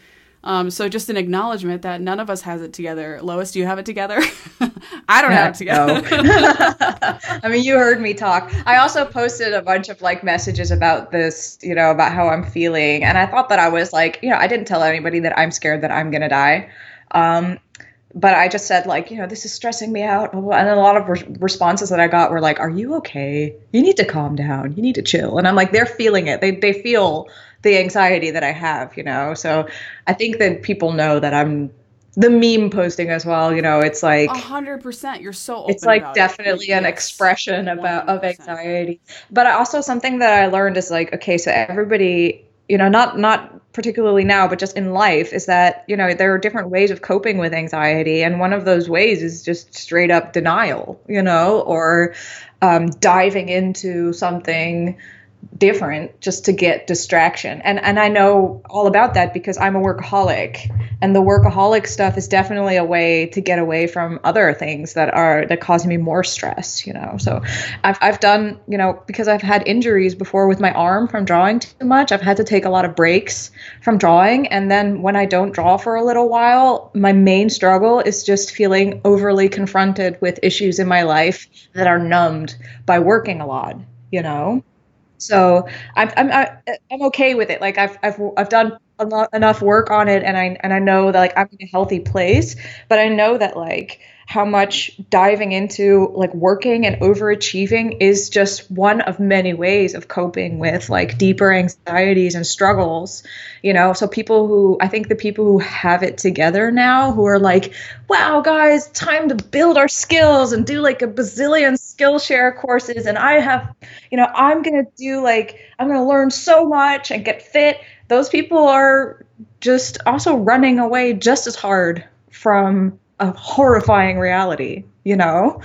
Um, so just an acknowledgement that none of us has it together. Lois, do you have it together? I don't have it together. No. I mean, you heard me talk. I also posted a bunch of like messages about this, you know, about how I'm feeling, and I thought that I was like, you know, I didn't tell anybody that I'm scared that I'm gonna die. Um, but I just said like, you know, this is stressing me out, and a lot of re- responses that I got were like, "Are you okay? You need to calm down. You need to chill." And I'm like, they're feeling it. They they feel the anxiety that I have, you know. So I think that people know that I'm the meme posting as well. You know, it's like a hundred percent. You're so. it's like definitely it. an expression about 100%. of anxiety. But also something that I learned is like, okay, so everybody you know, not not particularly now, but just in life, is that you know there are different ways of coping with anxiety, and one of those ways is just straight up denial, you know, or um, diving into something different just to get distraction. And and I know all about that because I'm a workaholic and the workaholic stuff is definitely a way to get away from other things that are that cause me more stress, you know. So I've I've done, you know, because I've had injuries before with my arm from drawing too much, I've had to take a lot of breaks from drawing and then when I don't draw for a little while, my main struggle is just feeling overly confronted with issues in my life that are numbed by working a lot, you know. So I'm I'm I'm okay with it. Like I've I've I've done enough work on it, and I and I know that like I'm in a healthy place. But I know that like how much diving into like working and overachieving is just one of many ways of coping with like deeper anxieties and struggles you know? So people who i think the people who have it together now who are like wow guys time to build our skills and do like a bazillion skillshare courses and i have you know i'm gonna do like i'm gonna learn so much and get fit. Those people are just also running away just as hard from a horrifying reality, you know,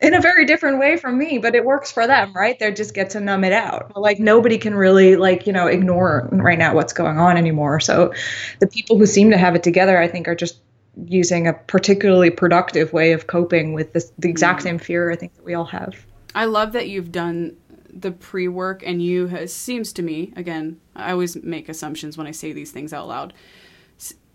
in a very different way from me, but it works for them, right? They just get to numb it out. Like nobody can really like, you know, ignore right now what's going on anymore. So the people who seem to have it together, I think are just using a particularly productive way of coping with this, the exact mm. same fear I think that we all have. I love that you've done the pre-work and you it seems to me again i always make assumptions when i say these things out loud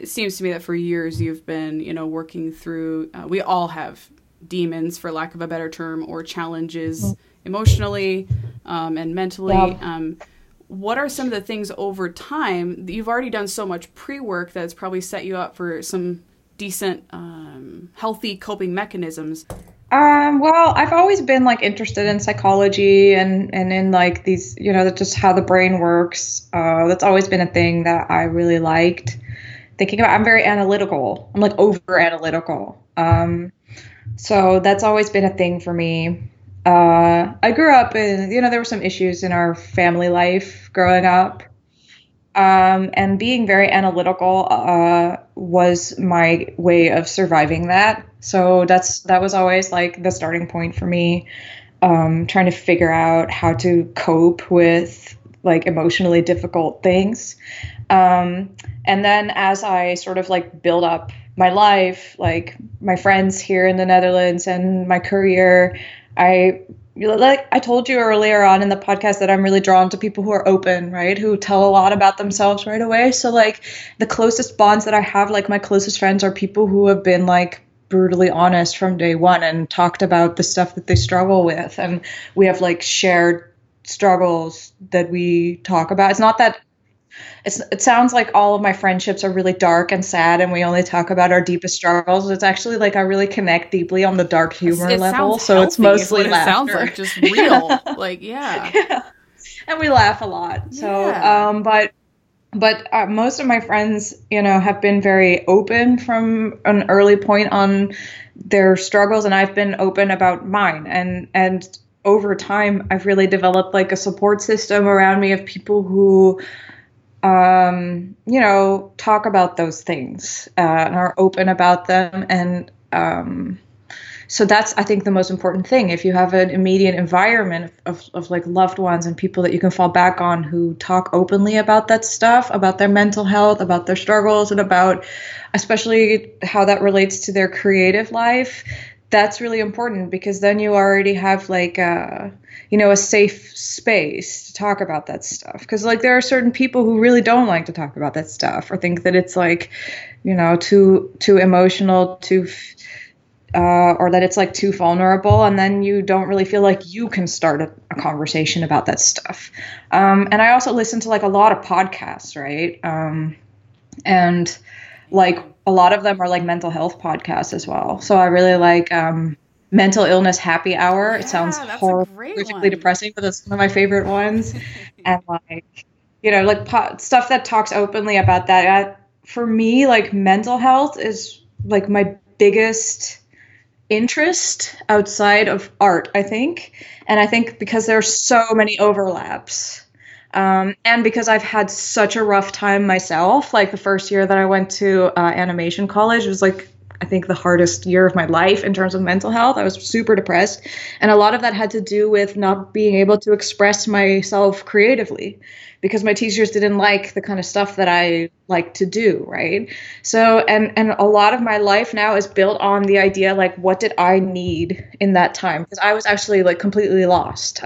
it seems to me that for years you've been, you know, working through. Uh, we all have demons, for lack of a better term, or challenges mm-hmm. emotionally um, and mentally. Yeah. Um, what are some of the things over time you've already done so much pre-work that that's probably set you up for some decent, um, healthy coping mechanisms? Um, well, I've always been like interested in psychology and and in like these, you know, just how the brain works. Uh, that's always been a thing that I really liked thinking about i'm very analytical. I'm like over analytical. Um, so that's always been a thing for me. Uh, i grew up in you know there were some issues in our family life growing up. Um, and being very analytical uh, was my way of surviving that. So that's that was always like the starting point for me um, trying to figure out how to cope with like emotionally difficult things um, and then as I sort of like build up my life, like my friends here in the Netherlands and my career, I like I told you earlier on in the podcast that I'm really drawn to people who are open, right? Who tell a lot about themselves right away. So like the closest bonds that I have, like my closest friends are people who have been like brutally honest from day one and talked about the stuff that they struggle with and we have like shared struggles that we talk about. It's not that it's, it sounds like all of my friendships are really dark and sad and we only talk about our deepest struggles it's actually like i really connect deeply on the dark humor it level so it's mostly laughter. it sounds like just real like yeah. yeah and we laugh a lot so yeah. um but but uh, most of my friends you know have been very open from an early point on their struggles and i've been open about mine and and over time i've really developed like a support system around me of people who um, you know, talk about those things uh, and are open about them. And um, so that's, I think, the most important thing. If you have an immediate environment of, of, of, like loved ones and people that you can fall back on who talk openly about that stuff, about their mental health, about their struggles, and about especially how that relates to their creative life, that's really important because then you already have like a you know a safe space to talk about that stuff. Because like there are certain people who really don't like to talk about that stuff or think that it's like you know too too emotional too uh, or that it's like too vulnerable and then you don't really feel like you can start a, a conversation about that stuff. Um, and i also listen to like a lot of podcasts right? Um, and like a lot of them are like mental health podcasts as well. So I really like um, Mental Illness Happy Hour. Yeah, it sounds horrifically depressing, but it's one of my favorite ones. and like, you know, like po- stuff that talks openly about that. I, for me, like mental health is like my biggest interest outside of art, I think. And I think because there are so many overlaps Um, and because I've had such a rough time myself, like the first year that I went to uh, animation college was like I think the hardest year of my life in terms of mental health. I was super depressed, and a lot of that had to do with not being able to express myself creatively because my teachers didn't like the kind of stuff that I like to do, right? So and and a lot of my life now is built on the idea like what did I need in that time because I was actually like completely lost.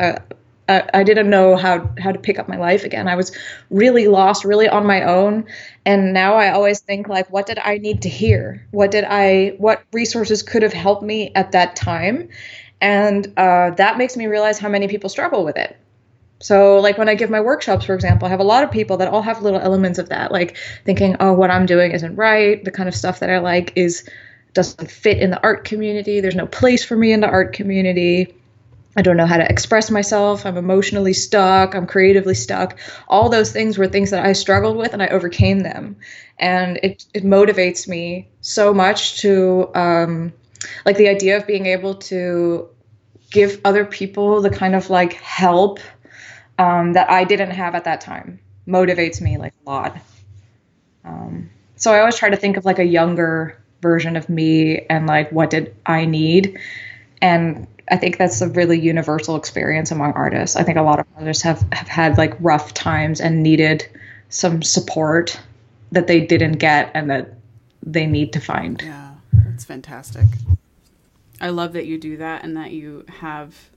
I didn't know how how to pick up my life again. I was really lost, really on my own, and now I always think like, what did I need to hear? What did I? What resources could have helped me at that time? And uh, that makes me realize how many people struggle with it. So, like when I give my workshops, for example, I have a lot of people that all have little elements of that, like thinking, oh, what I'm doing isn't right. The kind of stuff that I like is doesn't fit in the art community. There's no place for me in the art community. I don't know how to express myself. I'm emotionally stuck. I'm creatively stuck. All those things were things that I struggled with and I overcame them. And it, it motivates me so much to, um, like, the idea of being able to give other people the kind of like help um, that I didn't have at that time motivates me like a lot. Um, so I always try to think of like a younger version of me and like what did I need. And I think that's a really universal experience among artists. I think a lot of artists have, have had like rough times and needed some support that they didn't get and that they need to find. Yeah, that's fantastic. I love that you do that and that you have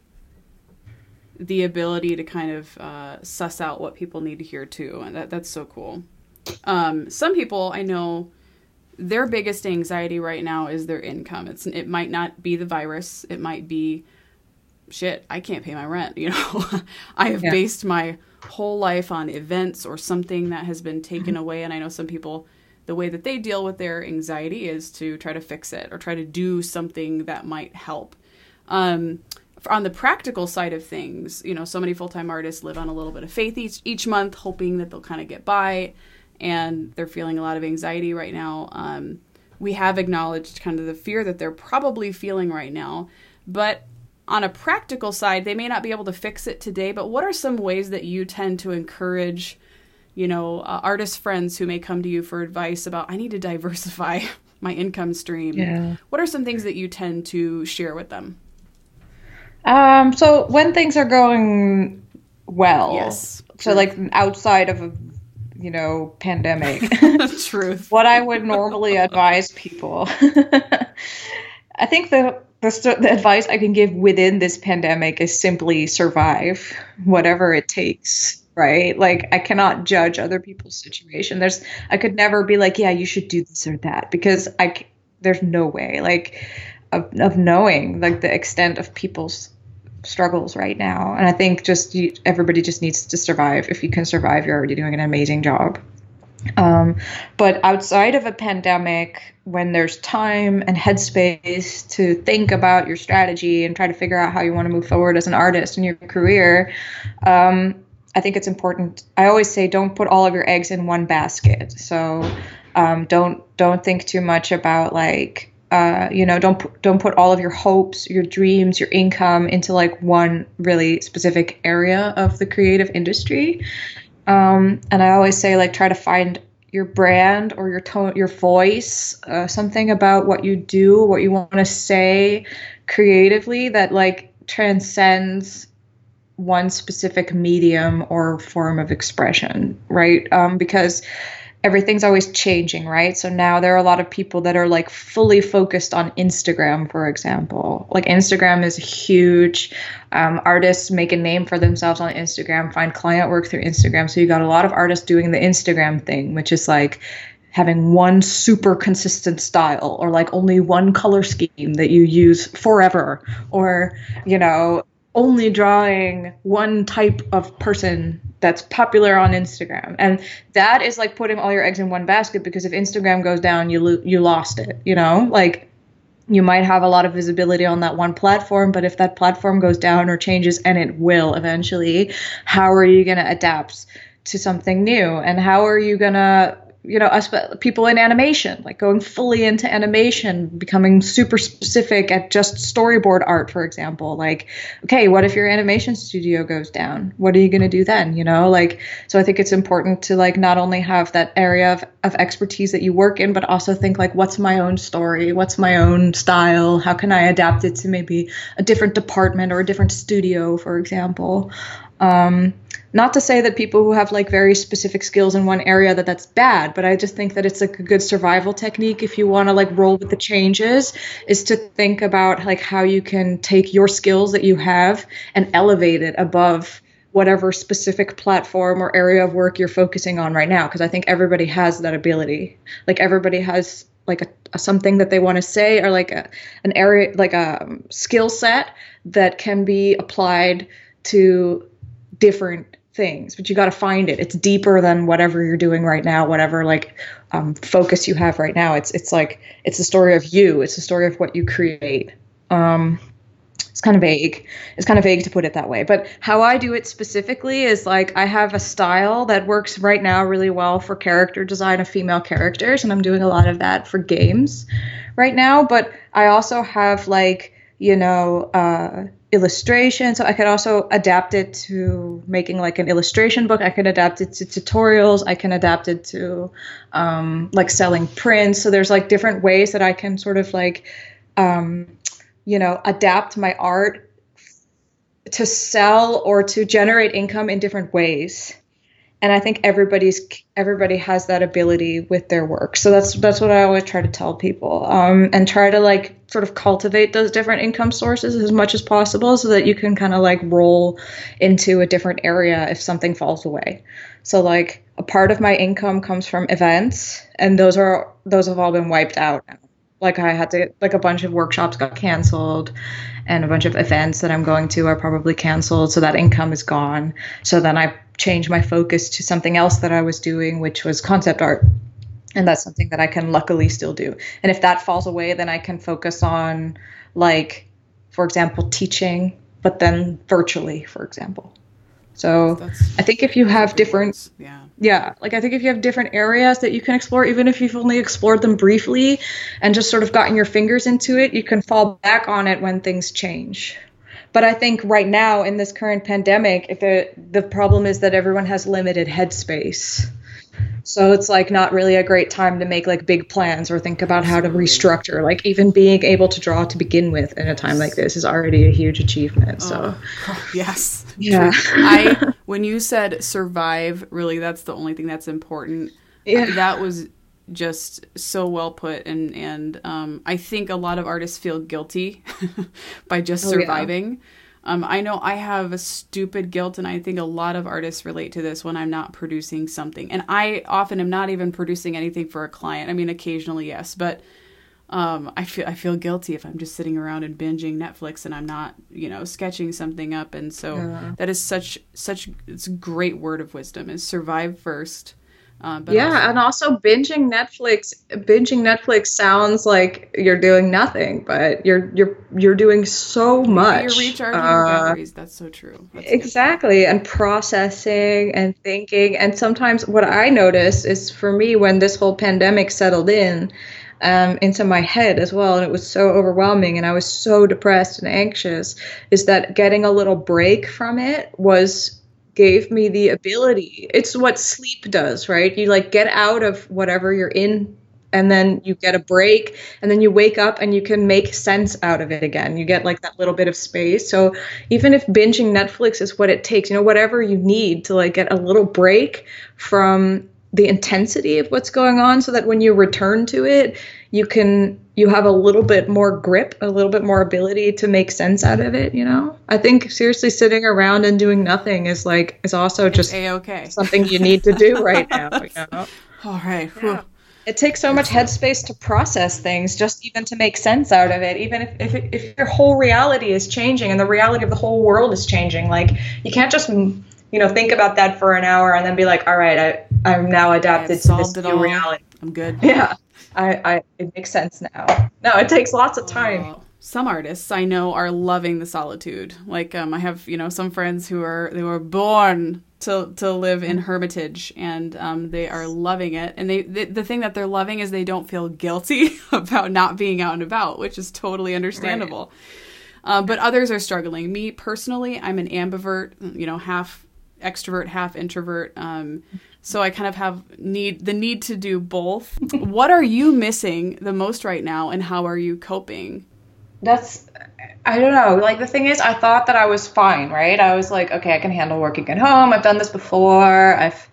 the ability to kind of uh, suss out what people need to hear too, and that that's so cool. Um, some people I know their biggest anxiety right now is their income. It's it might not be the virus, it might be shit, I can't pay my rent, you know. I have yeah. based my whole life on events or something that has been taken mm-hmm. away and I know some people the way that they deal with their anxiety is to try to fix it or try to do something that might help. Um, on the practical side of things, you know, so many full time artists live on a little bit of faith each, each month, hoping that they'll kind of get by, and they're feeling a lot of anxiety right now. Um, we have acknowledged kind of the fear that they're probably feeling right now, but on a practical side, they may not be able to fix it today. But what are some ways that you tend to encourage, you know, uh, artist friends who may come to you for advice about, I need to diversify my income stream? Yeah. What are some things that you tend to share with them? Um, so when things are going well, yes, so like outside of a you know pandemic, truth. what I would normally advise people, I think the, the the advice I can give within this pandemic is simply survive whatever it takes. Right, like I cannot judge other people's situation. There's, I could never be like, yeah, you should do this or that because I, there's no way. Like, of, of knowing like the extent of people's struggles right now. And i think just you, everybody just needs to survive. If you can survive you're already doing an amazing job. Um, but outside of a pandemic when there's time and headspace to think about your strategy and try to figure out how you want to move forward as an artist in your career um, i think it's important. I always say don't put all of your eggs in one basket. So um, don't don't think too much about like uh, you know don't don't put all of your hopes your dreams your income into like one really specific area of the creative industry. Um, and i always say like try to find your brand or your tone your voice uh, something about what you do what you want to say creatively that like transcends one specific medium or form of expression right? Um, because everything's always changing, right? So now there are a lot of people that are like fully focused on Instagram, for example. Like Instagram is huge. Um, artists make a name for themselves on Instagram, find client work through Instagram. So you got a lot of artists doing the Instagram thing, which is like having one super consistent style or like only one color scheme that you use forever or you know only drawing one type of person that's popular on Instagram. And that is like putting all your eggs in one basket because if Instagram goes down, you lo- you lost it, you know? Like you might have a lot of visibility on that one platform, but if that platform goes down or changes and it will eventually, how are you going to adapt to something new? And how are you going to you know us people in animation like going fully into animation becoming super specific at just storyboard art for example. Like okay what if your animation studio goes down? What are you going to do then? You know like so i think it's important to like not only have that area of, of expertise that you work in but also think like what's my own story? What's my own style? How can i adapt it to maybe a different department or a different studio for example? Um, not to say that people who have like very specific skills in one area that that's bad but i just think that it's like a good survival technique if you want to like roll with the changes is to think about like how you can take your skills that you have and elevate it above whatever specific platform or area of work you're focusing on right now because i think everybody has that ability. Like everybody has like a, a something that they want to say or like a, an area like a skill set that can be applied to different things but you got to find it. It's deeper than whatever you're doing right now whatever like um, focus you have right now. It's it's like it's the story of you. It's the story of what you create. Um, it's kind of vague. It's kind of vague to put it that way. But how i do it specifically is like i have a style that works right now really well for character design of female characters and i'm doing a lot of that for games right now. But i also have like you know uh, illustration. So I could also adapt it to making like an illustration book. I could adapt it to tutorials. I can adapt it to um, like selling prints. So there's like different ways that I can sort of like, um, you know, adapt my art to sell or to generate income in different ways and I think everybody's everybody has that ability with their work. So that's that's what I always try to tell people, um, and try to like sort of cultivate those different income sources as much as possible, so that you can kind of like roll into a different area if something falls away. So like a part of my income comes from events, and those are those have all been wiped out. Like I had to like a bunch of workshops got canceled, and a bunch of events that I'm going to are probably canceled, so that income is gone. So then I change my focus to something else that I was doing, which was concept art. And that's something that I can luckily still do. And if that falls away, then I can focus on, like, for example, teaching, but then virtually, for example. So that's, I think if you have different, yeah, yeah, like I think if you have different areas that you can explore, even if you've only explored them briefly and just sort of gotten your fingers into it, you can fall back on it when things change. But I think right now in this current pandemic, if the the problem is that everyone has limited headspace. So it's like not really a great time to make like big plans or think about how to restructure. Like even being able to draw to begin with in a time like this is already a huge achievement. So oh, yes. Yeah. I when you said survive, really that's the only thing that's important. Yeah. That was just so well put and and um, I think a lot of artists feel guilty by just oh, surviving. Yeah. Um, I know I have a stupid guilt, and I think a lot of artists relate to this when I'm not producing something. And I often am not even producing anything for a client. I mean, occasionally, yes, but um, I feel I feel guilty if I'm just sitting around and binging Netflix and I'm not, you know, sketching something up. And so yeah. that is such such it's a great word of wisdom is survive first uh, yeah, also- and also binging Netflix. Binging Netflix sounds like you're doing nothing, but you're you're you're doing so much. You're recharging uh, batteries. That's so true. That's exactly, and processing and thinking. And sometimes what I notice is for me when this whole pandemic settled in. Um, into my head as well, and it was so overwhelming, and I was so depressed and anxious. Is that getting a little break from it was gave me the ability. It's what sleep does, right? You like get out of whatever you're in and then you get a break and then you wake up and you can make sense out of it again. You get like that little bit of space. So even if binging Netflix is what it takes, you know, whatever you need to like get a little break from the intensity of what's going on so that when you return to it, you can you have a little bit more grip, a little bit more ability to make sense out of it, you know? I think seriously sitting around and doing nothing is like is also just a-okay. something you need to do right now, you know? All right. Yeah. It takes so much headspace to process things, just even to make sense out of it. Even if, if, if your whole reality is changing and the reality of the whole world is changing, like you can't just mm, you know think about that for an hour and then be like, all right, I I'm now adapted to this new reality. I'm good. Yeah. I, I it makes sense now. No, it takes lots of time. Some artists I know are loving the solitude. Like um, I have you know some friends who are they were born to to live in Hermitage, and um, they are loving it. And they, they the thing that they're loving is they don't feel guilty about not being out and about, which is totally understandable. Right. Uh, but others are struggling. Me personally, I'm an ambivert, you know, half extrovert, half introvert. Um, so I kind of have need the need to do both. what are you missing the most right now, and how are you coping? That's I don't know. Like the thing is, I thought that I was fine, right? I was like, okay, I can handle working at home. I've done this before. I've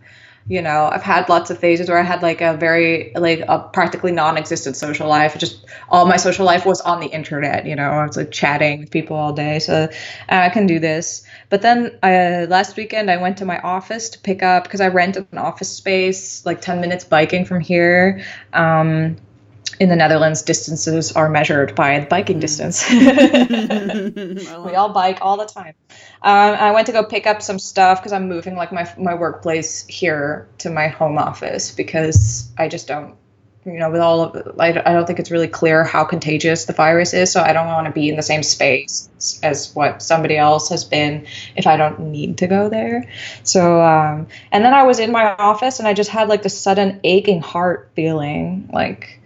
you know i've had lots of phases where i had like a very like a practically non-existent social life just all my social life was on the internet you know i was like chatting with people all day so uh, i can do this but then uh, last weekend, I went to my office to pick up because I rent an office space like 10 minutes biking from here. Um, in the Netherlands, distances are measured by the biking distance. we all bike all the time. Um, I went to go pick up some stuff because I'm moving like my my workplace here to my home office because I just don't you know, with all of, I, I don't think it's really clear how contagious the virus is. So I don't want to be in the same space as what somebody else has been if I don't need to go there. So, um, and then I was in my office and I just had like this sudden aching heart feeling like,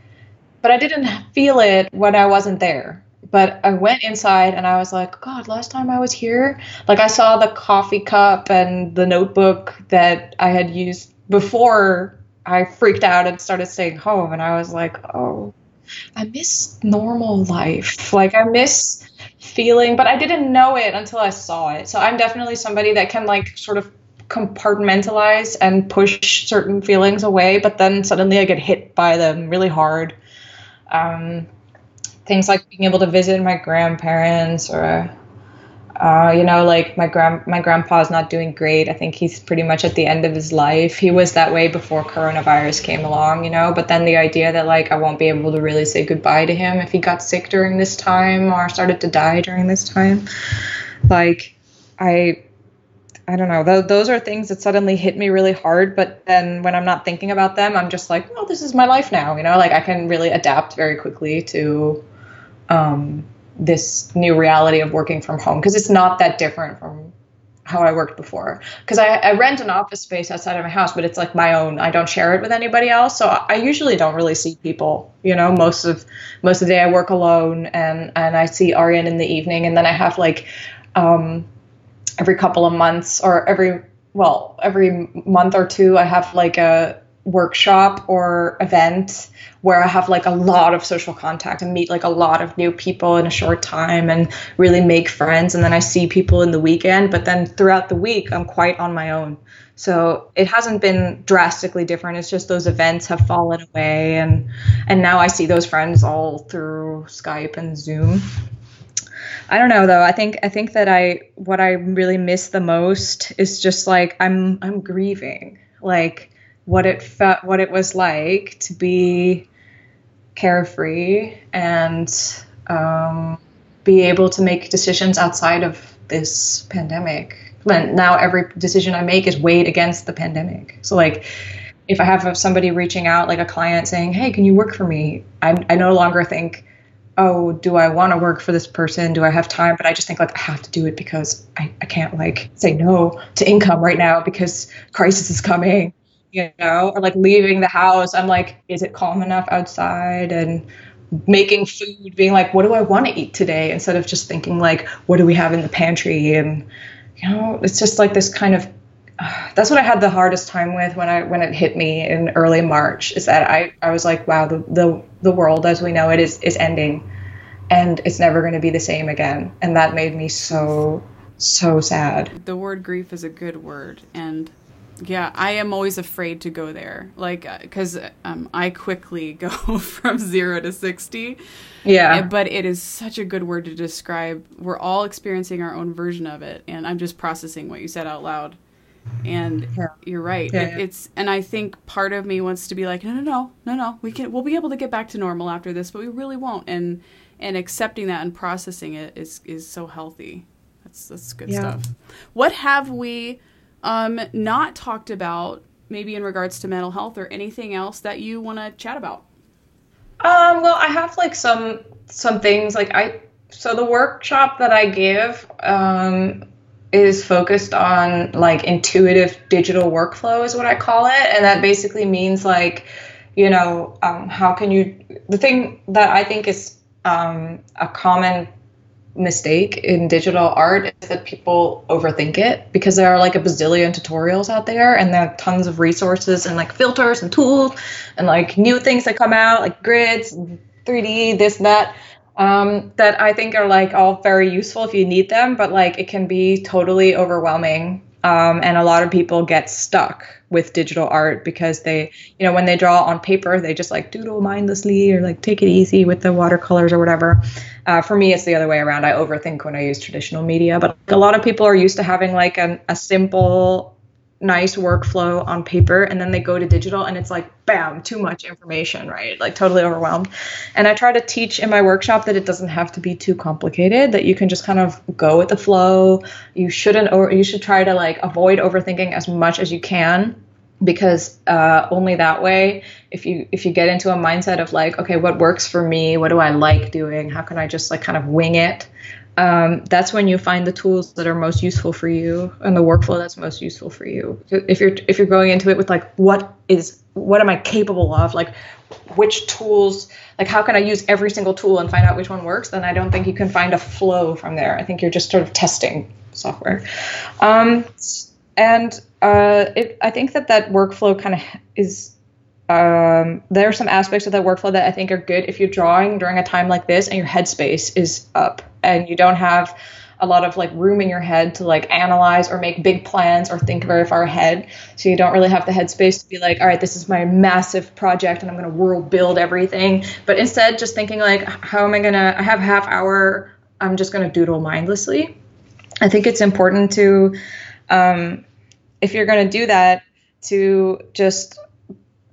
but I didn't feel it when I wasn't there. But I went inside and I was like, God, last time I was here, like I saw the coffee cup and the notebook that I had used before I freaked out and started staying home. And I was like, oh, I miss normal life. Like, I miss feeling, but I didn't know it until I saw it. So I'm definitely somebody that can, like, sort of compartmentalize and push certain feelings away, but then suddenly I get hit by them really hard. Um, things like being able to visit my grandparents or uh, you know, like my grand my grandpa's not doing great. I think he's pretty much at the end of his life. He was that way before coronavirus came along, you know. But then the idea that like I won't be able to really say goodbye to him if he got sick during this time or started to die during this time, like I I don't know. Th- those are things that suddenly hit me really hard. But then when I'm not thinking about them, I'm just like, well, this is my life now. You know, like I can really adapt very quickly to um, this new reality of working from home because it's not that different from how I worked before. Because I, I, rent an office space outside of my house, but it's like my own. I don't share it with anybody else, so I usually don't really see people. You know, most of most of the day I work alone, and and I see Arjan in the evening, and then I have like um, every couple of months or every well every month or two I have like a workshop or event where I have like a lot of social contact and meet like a lot of new people in a short time and really make friends. And then I see people in the weekend, but then throughout the week, I'm quite on my own. So it hasn't been drastically different. It's just those events have fallen away, and and now I see those friends all through Skype and Zoom. I don't know though. I think I think that I what I really miss the most is just like I'm I'm grieving. Like what it felt what it was like to be carefree and um, be able to make decisions outside of this pandemic. When now every decision I make is weighed against the pandemic. So like if I have somebody reaching out, like a client saying, "Hey, can you work for me?" I, I no longer think, "Oh, do I want to work for this person? Do I have time?" But I just think like I have to do it because I, I can't like say no to income right now because crisis is coming you know, or like leaving the house. I'm like, is it calm enough outside? And making food, being like, what do I want to eat today? Instead of just thinking like, what do we have in the pantry? And you know, it's just like this kind of. Uh, that's what I had the hardest time with when I when it hit me in early March. Is that I I was like, wow, the the the world as we know it is is ending, and it's never going to be the same again. And that made me so so sad. The word grief is a good word, and yeah, I am always afraid to go there. Like, because uh, um, I quickly go from zero to 60. Yeah. But it is such a good word to describe. We're all experiencing our own version of it. And I'm just processing what you said out loud. And yeah. you're right. Yeah, it, yeah. It's, and I think part of me wants to be like, no, no, no, no, no. We can, we'll be able to get back to normal after this, but we really won't. And, and accepting that and processing it is, is so healthy. That's, that's good stuff. What have we, um, not talked about, maybe in regards to mental health or anything else that you want to chat about? Um, well, I have like some some things like I so the workshop that I give, um, is focused on like intuitive digital workflow is what I call it, and that basically means like, you know, um, how can you? The thing that I think is um, a common mistake in digital art is that people overthink it because there are like a bazillion tutorials out there and there are tons of resources and like filters and tools and like new things that come out like grids 3d this that um, that i think are like all very useful if you need them but like it can be totally overwhelming um, and a lot of people get stuck with digital art because they you know when they draw on paper they just like doodle mindlessly or like take it easy with the watercolors or whatever uh, for me, it's the other way around. I overthink when I use traditional media, but a lot of people are used to having like an, a simple, nice workflow on paper, and then they go to digital, and it's like, bam, too much information, right? Like totally overwhelmed. And I try to teach in my workshop that it doesn't have to be too complicated. That you can just kind of go with the flow. You shouldn't, or you should try to like avoid overthinking as much as you can because uh, only that way if you if you get into a mindset of like okay what works for me what do i like doing how can i just like kind of wing it um, that's when you find the tools that are most useful for you and the workflow that's most useful for you. If you're if you're going into it with like what is what am i capable of? Like which tools like how can i use every single tool and find out which one works? Then i don't think you can find a flow from there. I think you're just sort of testing software. Um, and uh, it, I think that that workflow kind of is. Um, there are some aspects of that workflow that I think are good if you're drawing during a time like this and your headspace is up and you don't have a lot of like room in your head to like analyze or make big plans or think very far ahead. So you don't really have the headspace to be like, all right, this is my massive project and I'm going to world build everything. But instead, just thinking like, how am I going to, I have half hour, I'm just going to doodle mindlessly. I think it's important to um, if you're going to do that, to just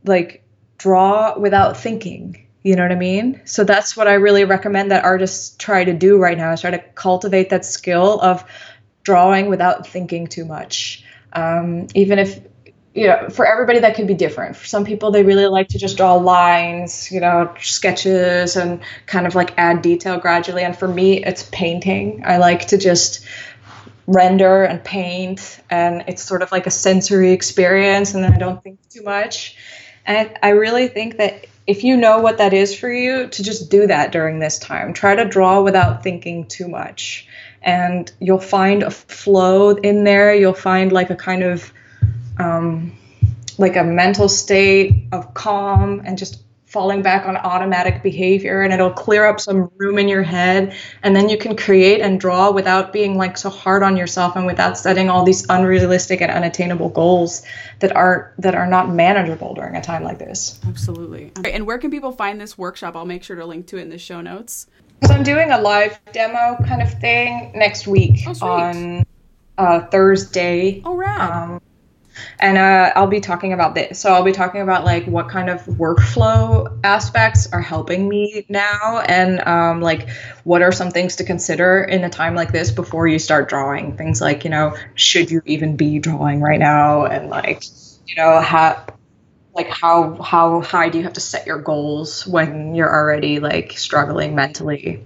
like draw without thinking. You know what I mean? So that's what I really recommend that artists try to do right now is try to cultivate that skill of drawing without thinking too much. Um, even if you know, for everybody that could be different. For some people, they really like to just draw lines, you know, sketches and kind of like add detail gradually. And for me, it's painting. I like to just render and paint and it's sort of like a sensory experience and then I don't think too much. And I really think that if you know what that is for you, to just do that during this time. Try to draw without thinking too much. And you'll find a flow in there. You'll find like a kind of um, like a mental state of calm and just falling back on automatic behavior and it'll clear up some room in your head. And then you can create and draw without being like so hard on yourself and without setting all these unrealistic and unattainable goals that are that are not manageable during a time like this. Absolutely. And where can people find this workshop? I'll make sure to link to it in the show notes. So i'm doing a live demo kind of thing next week oh, on uh, thursday. Oh right um, and uh, I'll be talking about this. So I'll be talking about like what kind of workflow aspects are helping me now, and um, like what are some things to consider in a time like this before you start drawing. Things like you know, should you even be drawing right now, and like you know, how like how how high do you have to set your goals when you're already like struggling mentally.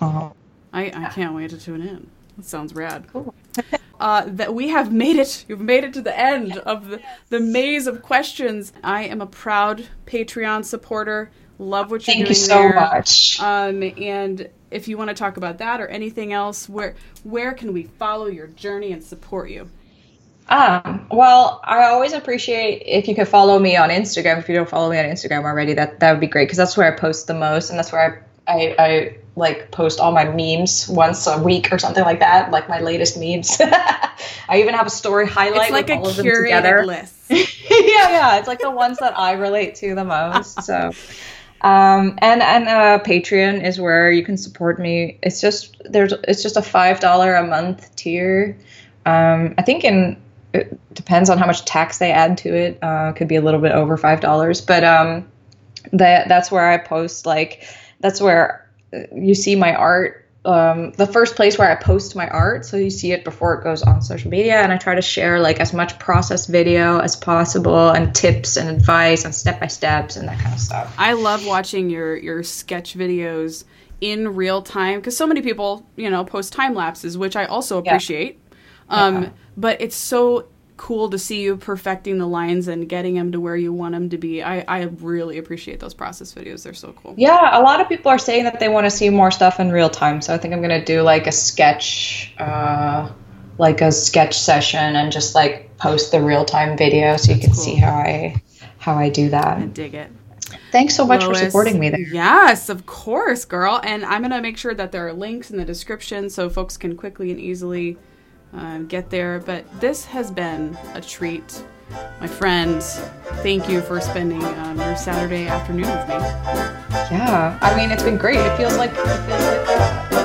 Uh, I I can't wait to tune in. That sounds rad. Cool. uh, that we have made it. You've made it to the end of the, the maze of questions. I am a proud Patreon supporter. Love what you're Thank doing you so there. much. Um, and if you want to talk about that or anything else, where where can we follow your journey and support you? Um, well, I always appreciate if you could follow me on Instagram. If you don't follow me on Instagram already, that that would be great because that's where I post the most, and that's where I I, I like post all my memes once a week or something like that, like my latest memes. I even have a story highlight it's like a all of them. List. yeah, yeah, it's like the ones that I relate to the most. So, um, and and uh, Patreon is where you can support me. It's just there's it's just a five dollar a month tier. Um, I think in it depends on how much tax they add to it. Uh, could be a little bit over five dollars, but um, that that's where I post like that's where you see my art um, the first place where I post my art, so you see it before it goes on social media, and I try to share like as much process video as possible, and tips and advice and step by steps and that kind of stuff. I love watching your your sketch videos in real time because so many people, you know, post time lapses, which I also appreciate. Um, Yeah. But it's so cool to see you perfecting the lines and getting them to where you want them to be. I, I really appreciate those process videos. They're so cool. Yeah, a lot of people are saying that they want to see more stuff in real time. So I think I'm gonna do like a sketch, uh, like a sketch session, and just like post the real time video so you can cool. see how I how I do I that. dig it. Thanks so much for supporting me there. Yes, of course, girl. And I'm going to make sure that there are links in the description so folks can quickly and easily um, get there. But this has been a treat. My friends, thank you for spending um, your Saturday afternoon with me. Yeah, I mean, it's been great. It feels like. It feels like.